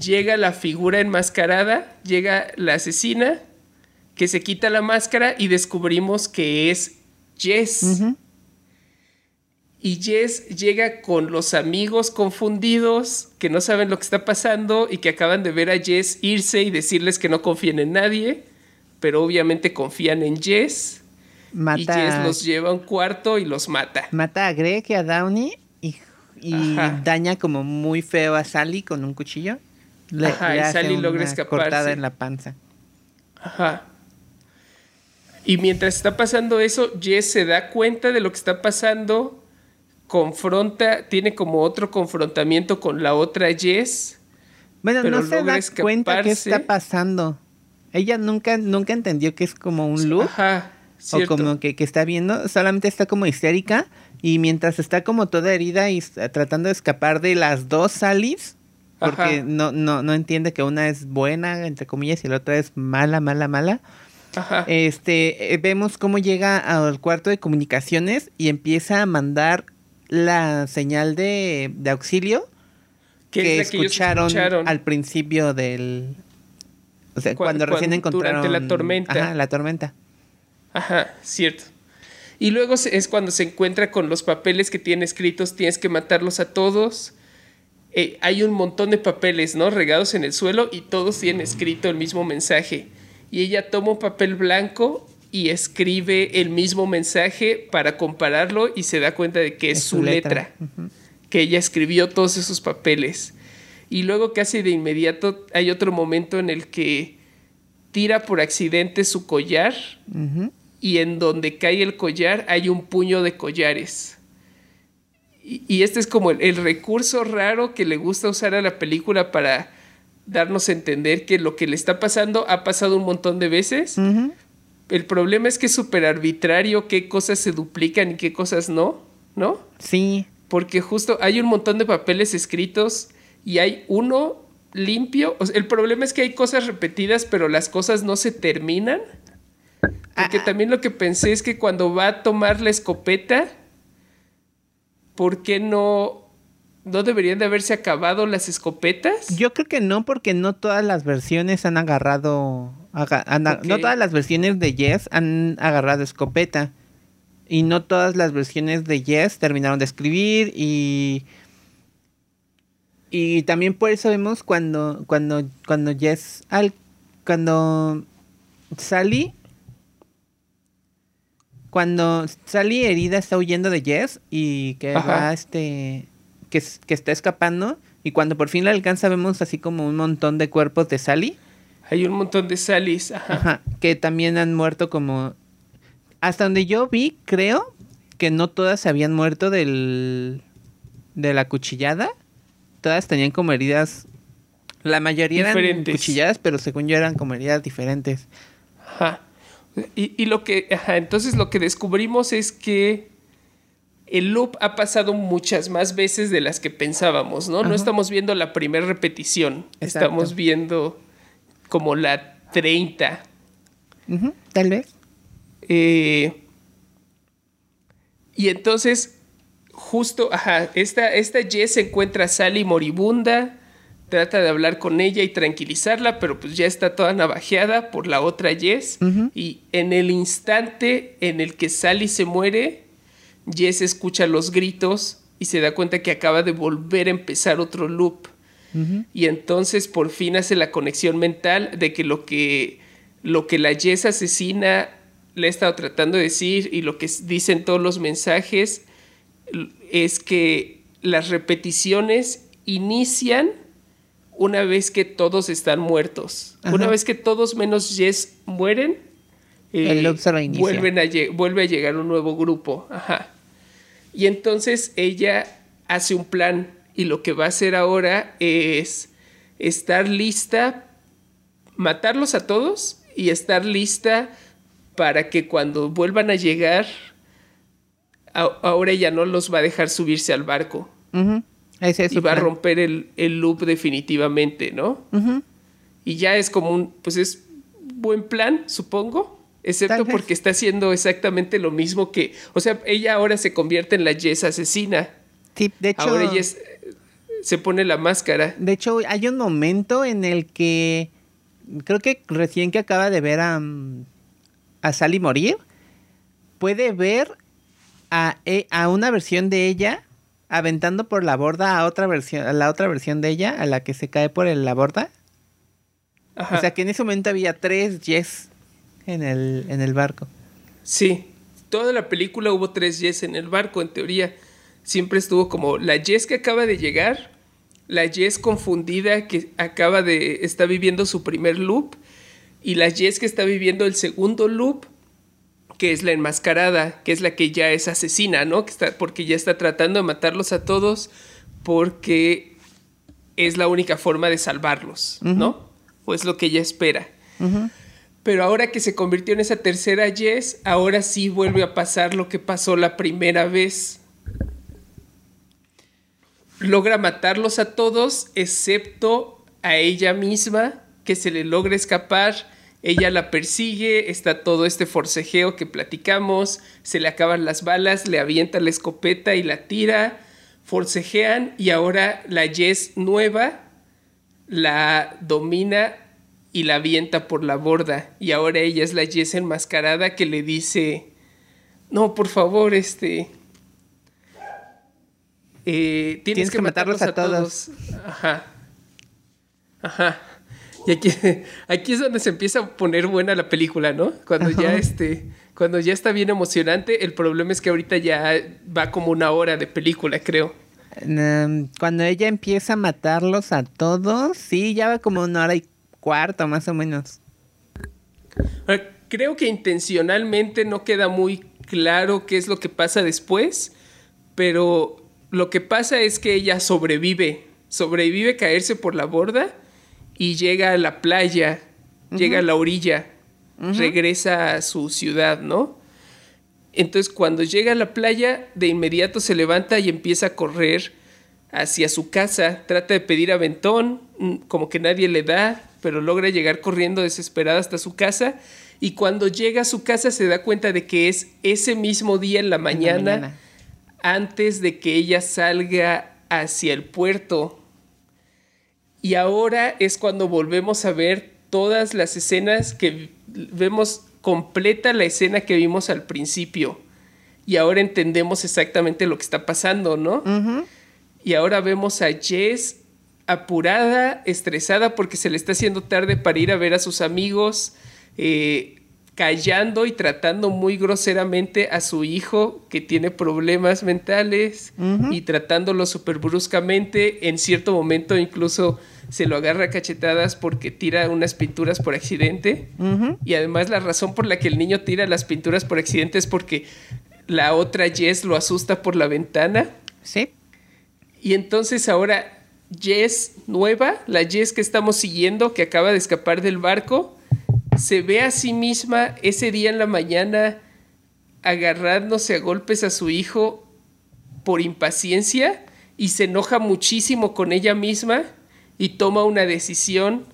llega la figura enmascarada, llega la asesina, que se quita la máscara y descubrimos que es Jess. Y Jess llega con los amigos confundidos que no saben lo que está pasando y que acaban de ver a Jess irse y decirles que no confíen en nadie, pero obviamente confían en Jess. Y Mata, Jess los lleva a un cuarto y los mata. mata a Greg y a Downey y, y daña como muy feo a Sally con un cuchillo. Le, Ajá, y Sally logra escaparse. cortada en la panza. Ajá. Y mientras está pasando eso, Jess se da cuenta de lo que está pasando, confronta, tiene como otro confrontamiento con la otra Jess. Bueno, Pero no se da cuenta qué escaparse. está pasando. Ella nunca, nunca entendió que es como un loop. Ajá, o como que, que está viendo, solamente está como histérica y mientras está como toda herida y tratando de escapar de las dos Sallys, porque no, no, no entiende que una es buena, entre comillas, y la otra es mala, mala, mala. Ajá. Este, eh, vemos cómo llega al cuarto de comunicaciones y empieza a mandar la señal de, de auxilio Que es escucharon, escucharon. al principio del... O sea, Cu- cuando recién cuando- encontraron... durante la tormenta. Ajá, la tormenta. Ajá, cierto. Y luego es cuando se encuentra con los papeles que tiene escritos, tienes que matarlos a todos. Eh, hay un montón de papeles, ¿no? Regados en el suelo y todos tienen escrito el mismo mensaje. Y ella toma un papel blanco y escribe el mismo mensaje para compararlo y se da cuenta de que es, Es su letra. Que ella escribió todos esos papeles. Y luego casi de inmediato hay otro momento en el que tira por accidente su collar y en donde cae el collar hay un puño de collares. Y, este es como el, recurso raro que le gusta usar a la película para darnos a entender que lo que le está pasando ha pasado un montón de veces. El problema es que es súper arbitrario qué cosas se duplican y qué cosas no, ¿no? Sí. Porque justo hay un montón de papeles escritos y hay uno limpio. el problema es que hay cosas repetidas, pero las cosas no se terminan. Porque ah, ah. también lo que pensé es que cuando va a tomar la escopeta, ¿por qué no, no deberían de haberse acabado las escopetas? Yo creo que no, porque no todas las versiones han agarrado. No todas las versiones de Yes han agarrado escopeta. Y no todas las versiones de Yes terminaron de escribir y y también por eso vemos cuando, cuando, cuando Jess, al, cuando Sally, cuando Sally herida está huyendo de Jess y que va, este, que, que está escapando y cuando por fin la alcanza vemos así como un montón de cuerpos de Sally. Hay un montón de Sallys, ajá. que también han muerto como... Hasta donde yo vi, creo que no todas se habían muerto del, de la cuchillada todas tenían como heridas. La mayoría eran cuchilladas, pero según yo eran como heridas diferentes. Ajá. Y, lo que. Ajá, entonces lo que descubrimos es que el loop ha pasado muchas más veces de las que pensábamos, ¿no? No estamos viendo la primera repetición. Estamos viendo como la 30. Tal vez. Eh, y entonces justo, ajá, esta, esta Jess encuentra a Sally moribunda, trata de hablar con ella y tranquilizarla, pero pues ya está toda navajeada por la otra Jess. Y en el instante en el que Sally se muere, Jess escucha los gritos y se da cuenta que acaba de volver a empezar otro loop. Y entonces por fin hace la conexión mental de que lo que, lo que la Jess asesina le ha estado tratando de decir y lo que dicen todos los mensajes es que las repeticiones inician una vez que todos están muertos. Una vez que todos menos Jess mueren, eh, vuelven a vuelve a llegar un nuevo grupo. Ajá. Y entonces ella hace un plan y lo que va a hacer ahora es estar lista, matarlos a todos y estar lista para que cuando vuelvan a llegar ahora ella no los va a dejar subirse al barco. y va a romper el, loop definitivamente, ¿no? Y ya es como un, pues es buen plan, supongo. Excepto porque está haciendo exactamente lo mismo que, o sea, ella ahora se convierte en la Jess asesina. Sí, de hecho. Ahora ella se pone la máscara. De hecho, hay un momento en el que creo que recién que acaba de ver a, a Sally morir, puede ver e, a, una versión de ella aventando por la borda a otra versión, a la otra versión de ella, a la que se cae por la borda. O sea que en ese momento había tres Yes en el, en el barco. Sí, toda la película hubo tres Yes en el barco, en teoría. Siempre estuvo como la Yes que acaba de llegar, la Yes confundida que acaba de, está viviendo su primer loop, y la Yes que está viviendo el segundo loop, que es la enmascarada, que es la que ya es asesina, ¿no? Que está, porque ya está tratando de matarlos a todos porque es la única forma de salvarlos, ¿no? O es lo que ella espera. Pero ahora que se convirtió en esa tercera Jess, ahora sí vuelve a pasar lo que pasó la primera vez. Logra matarlos a todos, excepto a ella misma, que se le logra escapar ella la persigue, está todo este forcejeo que platicamos, se le acaban las balas, le avienta la escopeta y la tira, forcejean y ahora la Jess nueva la domina y la avienta por la borda. Y ahora ella es la Jess enmascarada que le dice, no, por favor, este... Eh, tienes, que, matarlos, a, todos. Ajá. Ajá. Y aquí, aquí es donde se empieza a poner buena la película, ¿no? Cuando ya este, cuando ya está bien emocionante, el problema es que ahorita ya va como una hora de película, creo. Mm, Cuando ella empieza a matarlos a todos, sí, ya va como una hora y cuarto más o menos. Ah, Creo que intencionalmente no queda muy claro qué es lo que pasa después, pero lo que pasa es que ella sobrevive, sobrevive caerse por la borda y llega a la playa, llega a la orilla, regresa a su ciudad, ¿no? Entonces cuando llega a la playa, de inmediato se levanta y empieza a correr hacia su casa, trata de pedir aventón, mm, como que nadie le da, pero logra llegar corriendo desesperada hasta su casa y cuando llega a su casa se da cuenta de que es ese mismo día en la mañana, mañana. antes de que ella salga hacia el puerto. Y ahora es cuando volvemos a ver todas las escenas que vemos completa la escena que vimos al principio. Y ahora entendemos exactamente lo que está pasando, ¿no? Y ahora vemos a Jess apurada, estresada porque se le está haciendo tarde para ir a ver a sus amigos, eh, callando y tratando muy groseramente a su hijo que tiene problemas mentales y tratándolo súper bruscamente. En cierto momento incluso se lo agarra a cachetadas porque tira unas pinturas por accidente. Y además la razón por la que el niño tira las pinturas por accidente es porque la otra Jess lo asusta por la ventana. Sí. Y entonces ahora Jess nueva, la Jess que estamos siguiendo, que acaba de escapar del barco, se ve a sí misma ese día en la mañana agarrándose a golpes a su hijo por impaciencia y se enoja muchísimo con ella misma y toma una decisión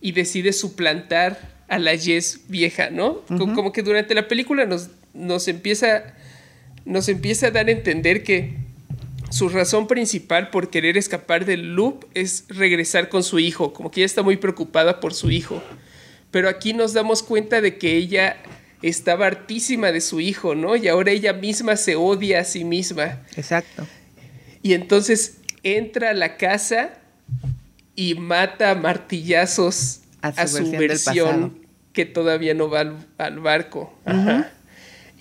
y decide suplantar a la Jess vieja, ¿no? Co- Como que durante la película nos, nos, empieza, nos empieza a dar a entender que su razón principal por querer escapar del loop es regresar con su hijo, como que ella está muy preocupada por su hijo. Pero aquí nos damos cuenta de que ella estaba hartísima de su hijo, ¿no? Y ahora ella misma se odia a sí misma. Exacto. Y entonces entra a la casa y mata a martillazos A a su versión que todavía no va al, al barco. Ajá.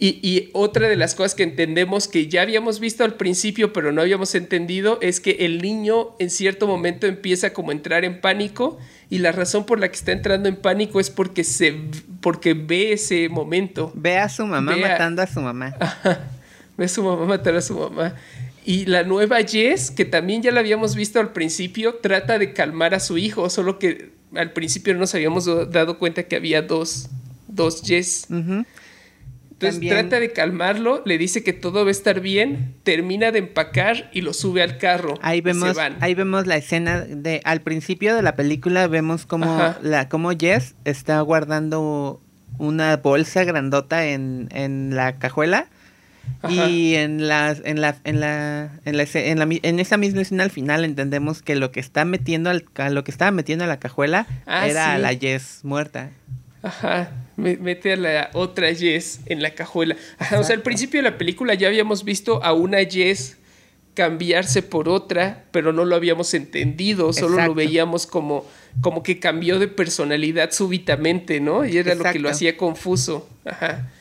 Y, y otra de las cosas que entendemos que ya habíamos visto al principio, pero no habíamos entendido, es que el niño en cierto momento empieza como a entrar en pánico y la razón por la que está entrando en pánico es porque, se, porque ve ese momento. Ve a su mamá Ve matando a su mamá. Ve a su mamá matar a su mamá. Y la nueva Jess, que también ya la habíamos visto al principio, trata de calmar a su hijo, solo que al principio no nos habíamos do- dado cuenta que había dos, dos Jess. Entonces También- trata de calmarlo, le dice que todo va a estar bien, termina de empacar y lo sube al carro. Ahí vemos, se van. ahí vemos la escena de al principio de la película vemos Ajá. la como Jess está guardando una bolsa grandota en, en la cajuela Ajá. y en la en la en la en la en, la en esa misma escena al final entendemos que lo que está metiendo al, lo que estaba metiendo a la cajuela Ah, era a sí. la Jess muerta. Ajá, me- mete a la otra Jess en la cajuela. Ajá, o sea, al principio de la película ya habíamos visto a una Jess cambiarse por otra, pero no lo habíamos entendido, solo Exacto. lo veíamos como, como que cambió de personalidad súbitamente, ¿no? Y era lo que lo hacía confuso. Ajá.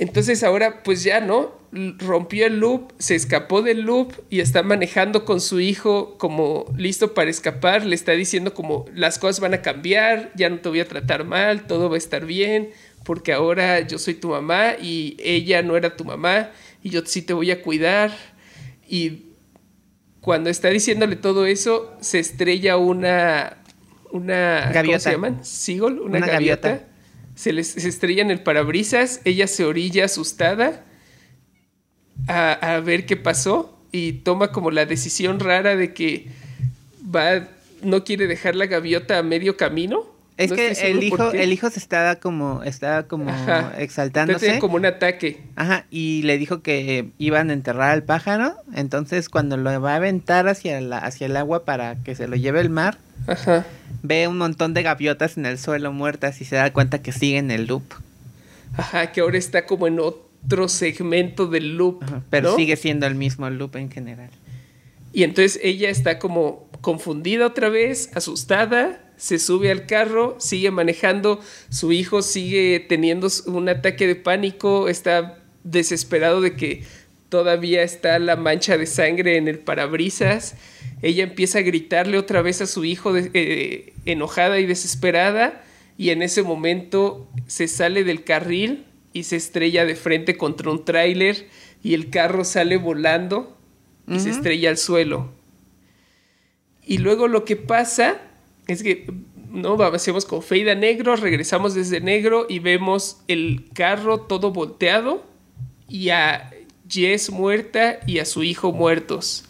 Entonces ahora, pues ya, ¿no? Rompió el loop, se escapó del loop y está manejando con su hijo como listo para escapar. Le está diciendo como las cosas van a cambiar, ya no te voy a tratar mal, todo va a estar bien, porque ahora yo soy tu mamá y ella no era tu mamá y yo sí te voy a cuidar. Y cuando está diciéndole todo eso, se estrella una... Una... ¿Cómo Gaviota. se llaman? ¿Seagull? Una, Una gaviota. gaviota. Se, les, estrella en el parabrisas, ella se orilla asustada a, a ver qué pasó y toma como la decisión rara de que va, no quiere dejar la gaviota a medio camino. Es No que el hijo el hijo se estaba como estaba como Ajá. exaltándose. Tenía como un ataque. Ajá, y le dijo que iban a enterrar al pájaro, entonces cuando lo va a aventar hacia, la, hacia el agua para que se lo lleve el mar, Ajá. ve un montón de gaviotas en el suelo muertas y se da cuenta que siguen el loop. Ajá, que ahora está como en otro segmento del loop. Ajá, pero ¿no? sigue siendo el mismo loop en general. Y entonces ella está como confundida otra vez, asustada, se sube al carro, sigue manejando, su hijo sigue teniendo un ataque de pánico, está desesperado de que todavía está la mancha de sangre en el parabrisas. Ella empieza a gritarle otra vez a su hijo eh, enojada y desesperada y en ese momento se sale del carril y se estrella de frente contra un tráiler y el carro sale volando y se estrella al suelo. Y luego lo que pasa es que no hacemos con feida negro, regresamos desde negro y vemos el carro todo volteado y a Jess muerta y a su hijo muertos.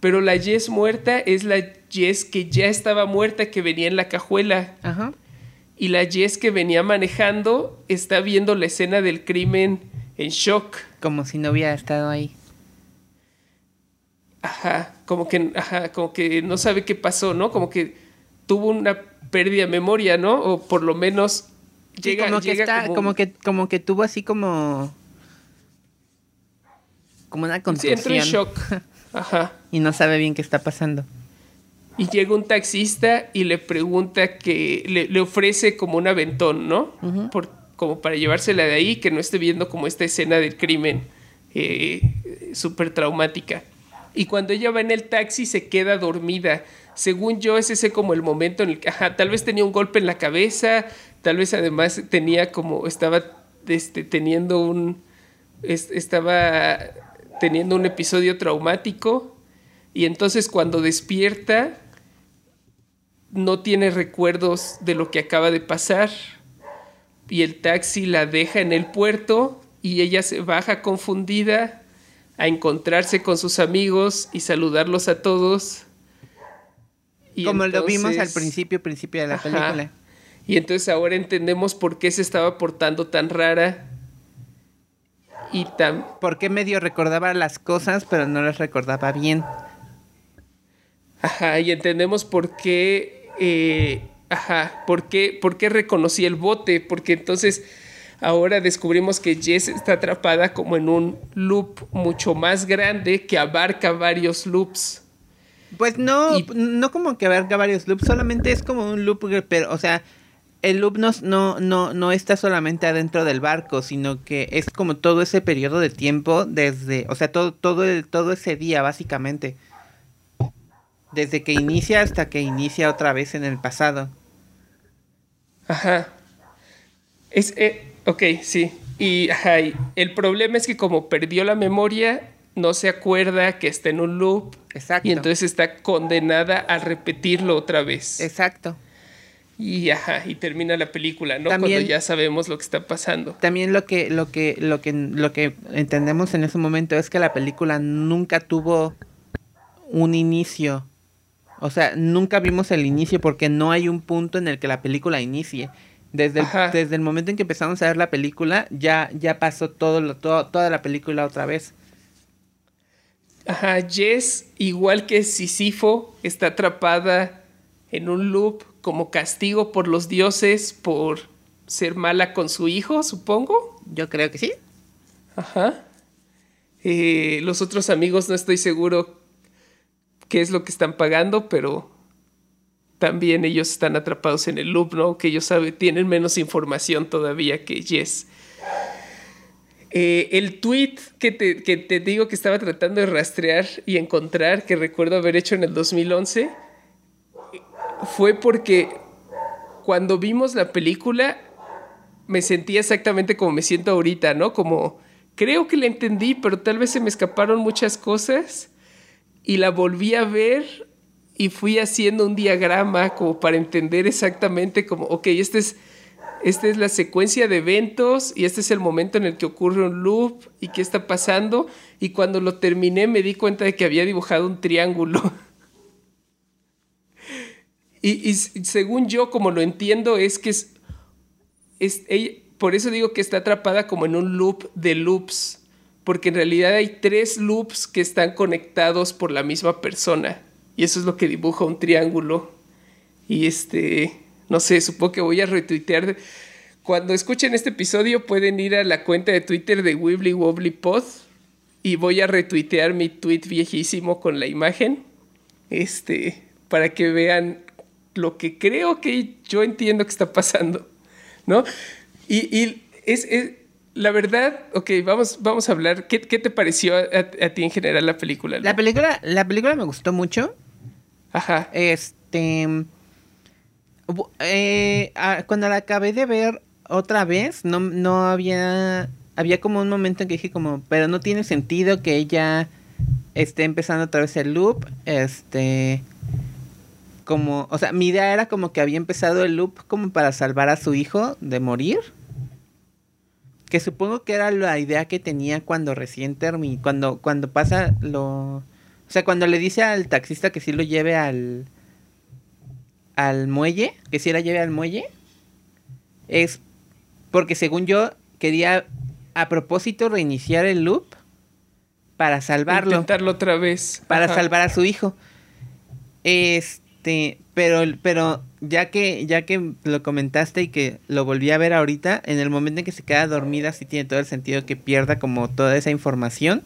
Pero la Jess muerta es la Jess que ya estaba muerta que venía en la cajuela. Ajá y la Jess que venía manejando está viendo la escena del crimen en shock. Como si no hubiera estado ahí. Ajá, como que, como que no sabe qué pasó, ¿no? Como que tuvo una pérdida de memoria, ¿no? O por lo menos llega, como, que como... que como que tuvo así como como una confusión. Sí, en shock. Ajá. y no sabe bien qué está pasando. Y llega un taxista y le pregunta que le, ofrece como un aventón, ¿no? Por, como para llevársela de ahí, que no esté viendo como esta escena del crimen eh, súper traumática. Y cuando ella va en el taxi se queda dormida. Según yo, es ese como el momento en el que, tal vez tenía un golpe en la cabeza, tal vez además tenía como, estaba este, teniendo un, estaba teniendo un episodio traumático. Y entonces cuando despierta, no tiene recuerdos de lo que acaba de pasar y el taxi la deja en el puerto y ella se baja confundida a encontrarse con sus amigos y saludarlos a todos. Como lo vimos al principio, principio de la película. Y entonces ahora entendemos por qué se estaba portando tan rara y tan... Por qué medio recordaba las cosas, pero no las recordaba bien. Ajá, y entendemos por qué eh, ajá, ¿por qué, ¿por qué reconocí el bote? Porque entonces ahora descubrimos que Jess está atrapada como en un loop mucho más grande que abarca varios loops. Pues no, no como que abarca varios loops, solamente es como un loop, pero, o sea, el loop no, no, no, está solamente adentro del barco, sino que es como todo ese periodo de tiempo desde, o sea, todo, todo, todo ese día, básicamente. Desde que inicia hasta que inicia otra vez en el pasado. Ajá. Es, eh, ok, sí. Y, ajá, el problema es que como perdió la memoria, no se acuerda que está en un loop. Exacto. Y entonces está condenada a repetirlo otra vez. Exacto. Y ajá, y termina la película, ¿no? Cuando ya sabemos lo que está pasando. También lo que, lo que, lo que, lo que entendemos en ese momento es que la película nunca tuvo un inicio o sea, nunca vimos el inicio porque no hay un punto en el que la película inicie. Desde el, desde el momento en que empezamos a ver la película, ya, ya pasó todo, lo, toda la película otra vez. Ajá, Jess, igual que Sisifo, está atrapada en un loop como castigo por los dioses por ser mala con su hijo, supongo. Yo creo que sí. Ajá. Eh, los otros amigos no estoy seguro qué es lo que están pagando, pero también ellos están atrapados en el loop, ¿no? Que ellos saben, tienen menos información todavía que Jess. Eh, el tweet que te, que te, digo que estaba tratando de rastrear y encontrar, que recuerdo haber hecho en el 2011, fue porque cuando vimos la película me sentía exactamente como me siento ahorita, ¿no? Como creo que la entendí, pero tal vez se me escaparon muchas cosas y la volví a ver y fui haciendo un diagrama como para entender exactamente como, ok, este es, esta es la secuencia de eventos y este es el momento en el que ocurre un loop y qué está pasando. Y cuando lo terminé me di cuenta de que había dibujado un triángulo. y, y, según yo, como lo entiendo, es que es, es por eso digo que está atrapada como en un loop de loops porque en realidad hay tres loops que están conectados por la misma persona. Y eso es lo que dibuja un triángulo. Y este, no sé, supongo que voy a retuitear. Cuando escuchen este episodio pueden ir a la cuenta de Twitter de Wibbly Wobbly Pod y voy a retuitear mi tweet viejísimo con la imagen. Este, para que vean lo que creo que yo entiendo que está pasando, ¿no? Y, y es la verdad, ok, vamos, vamos a hablar. ¿Qué, qué te pareció a, a, ti en general la película? La película, la película me gustó mucho. Ajá. Este. Eh, cuando la acabé de ver otra vez, no, no había. Había como un momento en que dije como, pero no tiene sentido que ella esté empezando otra vez el loop. Este. Como, o sea, mi idea era como que había empezado el loop como para salvar a su hijo de morir. Que supongo que era la idea que tenía cuando recién terminó. Cuando, cuando pasa lo. O sea, cuando le dice al taxista que sí lo lleve al. Al muelle. Que sí la lleve al muelle. Es porque según yo quería a propósito reiniciar el loop para salvarlo. Intentarlo otra vez. Para salvar a su hijo. Este, pero, pero ya que, ya que lo comentaste y que lo volví a ver ahorita, en el momento en que se queda dormida, sí tiene todo el sentido que pierda como toda esa información.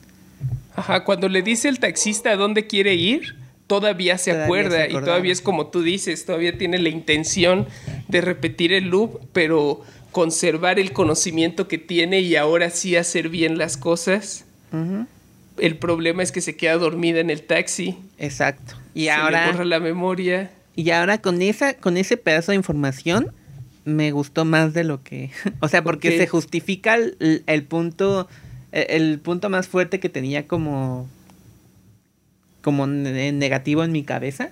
Ajá, cuando le dice el taxista a dónde quiere ir, todavía se acuerda y todavía es como tú dices, todavía tiene la intención de repetir el loop, pero conservar el conocimiento que tiene y ahora sí hacer bien las cosas. El problema es que se queda dormida en el taxi. Exacto. Y se ahora le borra la memoria. Y ahora con esa, con ese pedazo de información, me gustó más de lo que. o sea, porque se justifica el, punto. El, punto más fuerte que tenía como. Como negativo en mi cabeza.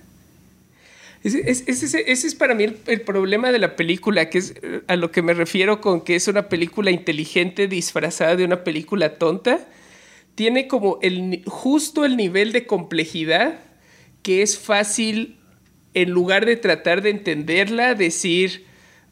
Ese, es para mí el, problema de la película, que es a lo que me refiero con que es una película inteligente disfrazada de una película tonta. Tiene como el, justo el nivel de complejidad que es fácil en lugar de tratar de entenderla, decir,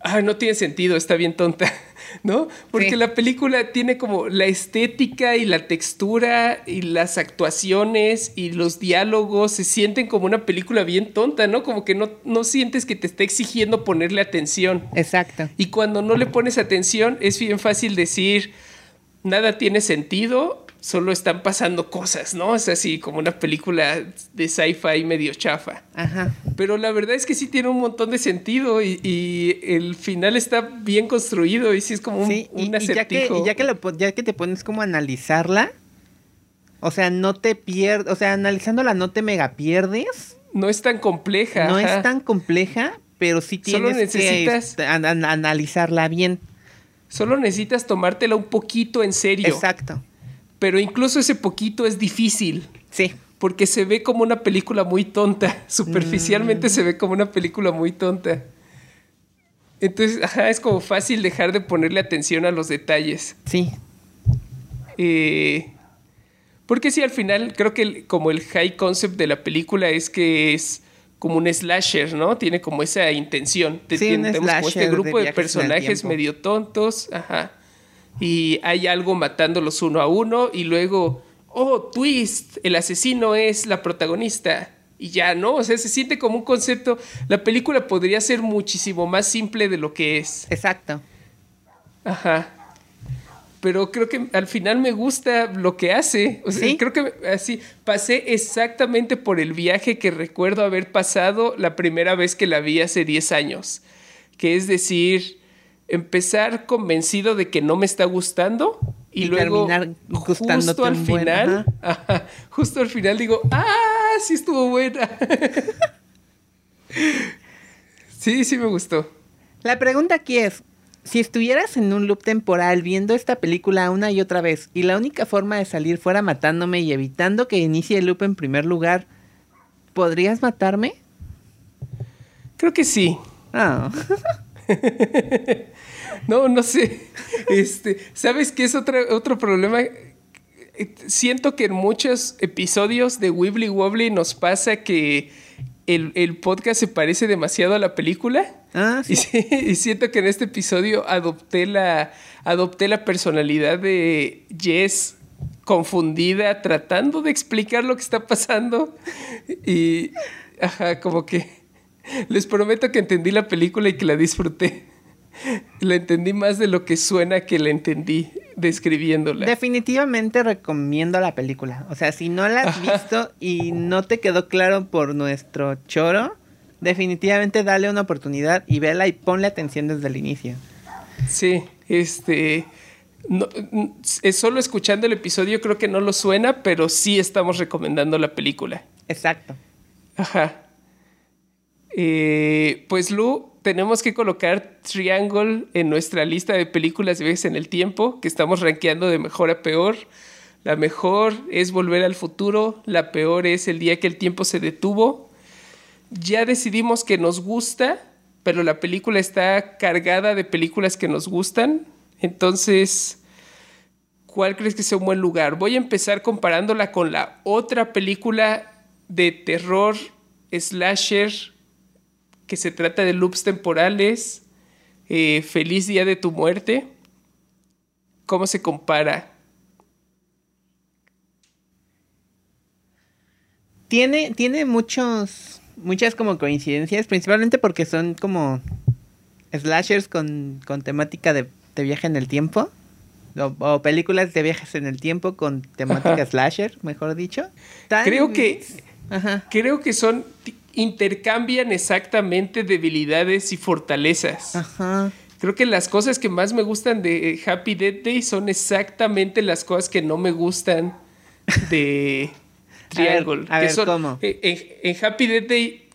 ah, no tiene sentido, está bien tonta, ¿no? Porque la película tiene como la estética y la textura y las actuaciones y los diálogos se sienten como una película bien tonta, ¿no? Como que no, no sientes que te está exigiendo ponerle atención. Exacto. Y cuando no le pones atención es bien fácil decir, nada tiene sentido solo están pasando cosas, ¿no? Es así como una película de sci-fi medio chafa. Ajá. Pero la verdad es que sí tiene un montón de sentido y, el final está bien construido y sí es como un, sí, y, ya que, ya que, ya que te pones como a analizarla, o sea, no te pierdes, o sea, analizándola no te mega pierdes. No es tan compleja. No es tan compleja, pero sí tienes que este, analizarla bien. Solo necesitas tomártela un poquito en serio. Exacto pero incluso ese poquito es difícil. Sí. Porque se ve como una película muy tonta. Superficialmente se ve como una película muy tonta. Entonces, ajá, es como fácil dejar de ponerle atención a los detalles. Sí. Eh, porque sí, al final creo que como el high concept de la película es que es como un slasher, ¿no? Tiene como esa intención. Sí, Tenemos como este grupo de, de personajes medio tontos. Ajá y hay algo matándolos uno a uno y luego, oh, twist, el asesino es la protagonista. Y ya, ¿no? O sea, se siente como un concepto. La película podría ser muchísimo más simple de lo que es. Exacto. Ajá. Pero creo que al final me gusta lo que hace. O sea, creo que así pasé exactamente por el viaje que recuerdo haber pasado la primera vez que la vi hace 10 años. Que es decir, empezar convencido de que no me está gustando y, luego justo al final, justo al final digo, ah, sí estuvo buena. sí, sí me gustó. La pregunta aquí es, si estuvieras en un loop temporal viendo esta película una y otra vez y la única forma de salir fuera matándome y evitando que inicie el loop en primer lugar, ¿podrías matarme? Creo que sí. Ah. no, no sé. Este, ¿Sabes qué es otro, otro problema? Siento que en muchos episodios de Wibbly Wobbly nos pasa que el, podcast se parece demasiado a la película. Ah, sí. Y, siento que en este episodio adopté la, adopté la personalidad de Jess confundida, tratando de explicar lo que está pasando. Y, ajá, como que les prometo que entendí la película y que la disfruté. La entendí más de lo que suena que la entendí describiéndola. Definitivamente recomiendo la película. O sea, si no la has visto y no te quedó claro por nuestro choro, definitivamente dale una oportunidad y vela y ponle atención desde el inicio. Sí, este No, es solo escuchando el episodio creo que no lo suena, pero sí estamos recomendando la película. Exacto. Ajá. Eh, pues Lu, tenemos que colocar Triangle en nuestra lista de películas de viajes en el tiempo, que estamos rankeando de mejor a peor. La mejor es Volver al futuro, la peor es El día que el tiempo se detuvo. Ya decidimos que nos gusta, pero la película está cargada de películas que nos gustan. Entonces, ¿cuál crees que sea un buen lugar? Voy a empezar comparándola con la otra película de terror slasher que se trata de loops temporales, eh, Feliz Día de tu Muerte. ¿Cómo se compara? Tiene, tiene muchos, muchas como coincidencias, principalmente porque son como slashers con, temática de, viaje en el tiempo. O, películas de viajes en el tiempo con temática slasher, mejor dicho. Creo que, creo que son intercambian exactamente debilidades y fortalezas. Ajá. Creo que las cosas que más me gustan de Happy Death Day son exactamente las cosas que no me gustan de Triangle. A ver, ¿cómo? Eh, en, Happy Death Day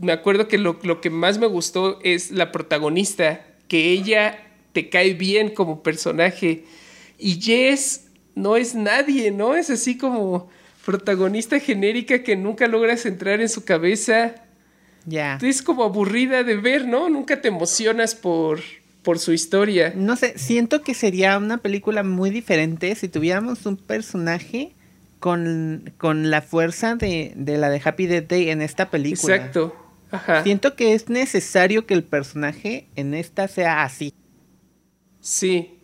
me acuerdo que lo, lo que más me gustó es la protagonista, que ella te cae bien como personaje. Y Jess no es nadie, ¿no? Es así como protagonista genérica que nunca logras entrar en su cabeza. Ya. Es como aburrida de ver, ¿no? Nunca te emocionas por, por su historia. No sé, siento que sería una película muy diferente si tuviéramos un personaje con, con la fuerza de, de, la de Happy Death Day en esta película. Exacto. Ajá. Siento que es necesario que el personaje en esta sea así. Sí,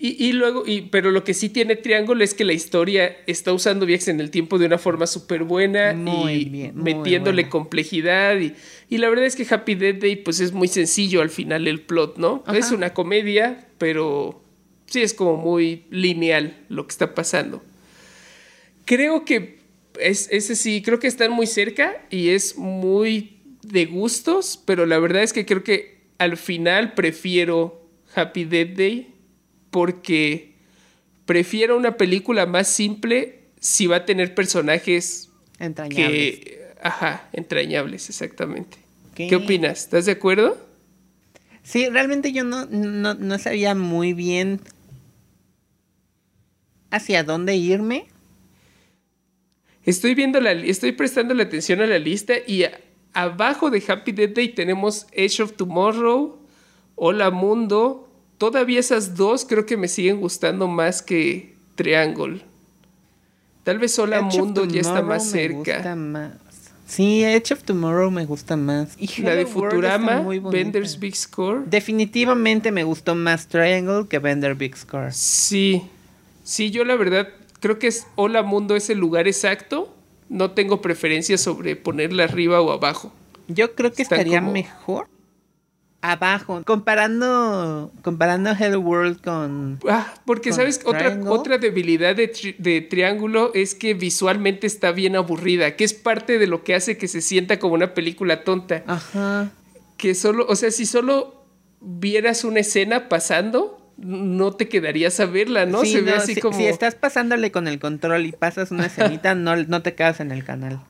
y, luego, y, pero lo que sí tiene Triángulo es que la historia está usando viajes en el tiempo de una forma súper buena y metiéndole complejidad. Y, y, la verdad es que Happy Death Day, pues es muy sencillo al final el plot, ¿no? Es una comedia, pero sí es como muy lineal lo que está pasando. Creo que es, ese sí, creo que están muy cerca y es muy de gustos, pero la verdad es que creo que al final prefiero Happy Death Day porque prefiero una película más simple si va a tener personajes entrañables. ajá, entrañables, exactamente. ¿Qué opinas? ¿Estás de acuerdo? Sí, realmente yo no, no, sabía muy bien hacia dónde irme. Estoy viendo la estoy prestando la atención a la lista y abajo de Happy Death Day tenemos Edge of Tomorrow, Hola Mundo, todavía esas dos creo que me siguen gustando más que Triangle. Tal vez Hola Mundo ya está más cerca. Sí, Edge of Tomorrow me gusta más. Y la de Futurama, Bender's Big Score. Definitivamente me gustó más Triangle que Bender Big Score. Sí, sí, yo la verdad creo que es Hola Mundo es el lugar exacto. No tengo preferencia sobre ponerla arriba o abajo. Yo creo que estaría mejor abajo, comparando comparando Hello World con ah, porque sabes otra otra debilidad de, Triángulo es que visualmente está bien aburrida, que es parte de lo que hace que se sienta como una película tonta. Ajá. Que solo, o sea, si solo vieras una escena pasando, no te quedarías a verla, ¿no? se ve así como si estás pasándole con el control y pasas una escenita, no no te quedas en el canal.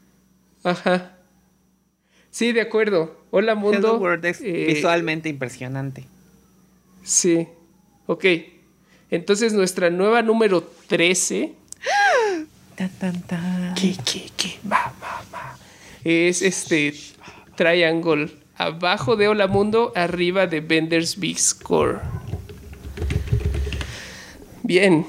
Ajá. Sí, de acuerdo. Hola mundo. Hello World es eh, visualmente impresionante. Sí. Ok. Entonces nuestra nueva número 13. Tan, tan, tan. ¿Qué, qué, qué? Va, va, va. Es este Triangle. Abajo de Hola Mundo, arriba de Bender's Big Score. Bien.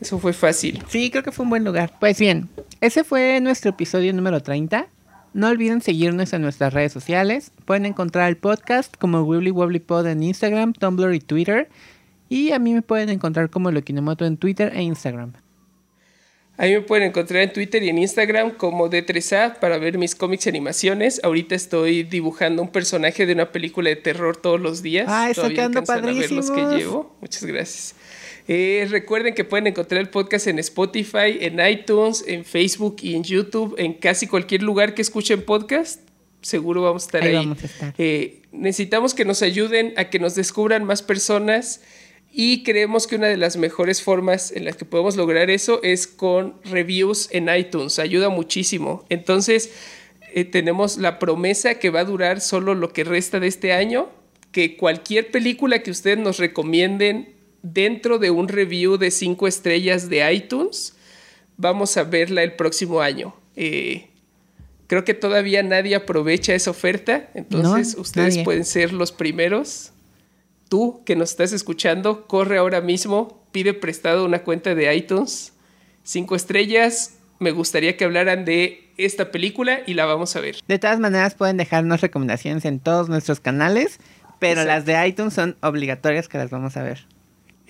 Eso fue fácil. Sí, creo que fue un buen lugar. Pues bien, ese fue nuestro episodio número 30. No olviden seguirnos en nuestras redes sociales. Pueden encontrar el podcast como Wibbly Wobbly Pod en Instagram, Tumblr y Twitter. Y a mí me pueden encontrar como Lokinomoto en Twitter e Instagram. A mí me pueden encontrar en Twitter y en Instagram como D3A para ver mis cómics y animaciones. Ahorita estoy dibujando un personaje de una película de terror todos los días. Ah, está quedando padrísimo. que llevo. Muchas gracias. Eh, recuerden que pueden encontrar el podcast en Spotify, en iTunes, en Facebook y en YouTube, en casi cualquier lugar que escuchen podcast. Seguro vamos a estar ahí. Vamos a estar. Eh, necesitamos que nos ayuden a que nos descubran más personas Y creemos que una de las mejores formas en las que podemos lograr eso es con reviews en iTunes. Ayuda muchísimo. Entonces, eh, tenemos la promesa que va a durar solo lo que resta de este año, que cualquier película que ustedes nos recomienden dentro de un review de cinco estrellas de iTunes, vamos a verla el próximo año. Eh, creo que todavía nadie aprovecha esa oferta, entonces ustedes pueden ser los primeros. Tú que nos estás escuchando, corre ahora mismo, pide prestado una cuenta de iTunes, cinco estrellas. Me gustaría que hablaran de esta película y la vamos a ver. De todas maneras, pueden dejarnos recomendaciones en todos nuestros canales, pero las de iTunes son obligatorias que las vamos a ver.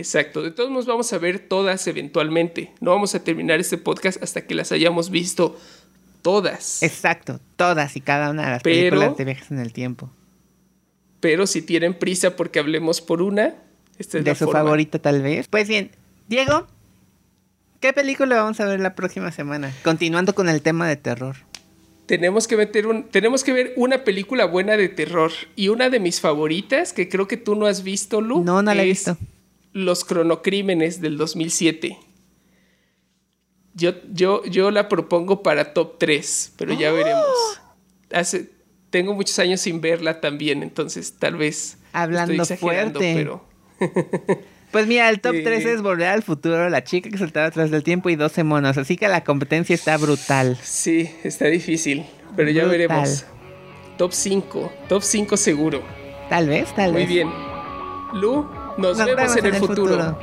Exacto, de todos modos vamos a ver todas eventualmente. No vamos a terminar este podcast hasta que las hayamos visto todas. Exacto, todas y cada una de las películas de viajes en el tiempo. Pero si tienen prisa porque hablemos por una, esta es de su favorita tal vez. Pues bien, Diego, ¿qué película vamos a ver la próxima semana? Continuando con el tema de terror. Tenemos que meter un, tenemos que ver una película buena de terror y una de mis favoritas que creo que tú no has visto, Lu. No, no la he visto. Los cronocrímenes del 2007. Yo, yo, yo la propongo para top 3, pero ya ¡Oh! veremos. Hace, tengo muchos años sin verla también, entonces tal vez. Hablando fuerte. Pero... pues mira, el top 3 es Volver al Futuro, La chica que saltaba atrás del tiempo y 12 monos. Así que la competencia está brutal. Sí, está difícil, pero ya veremos. Top 5, top 5 seguro. Tal vez, tal vez. Muy bien. Lu, nos, vemos, en, el, futuro.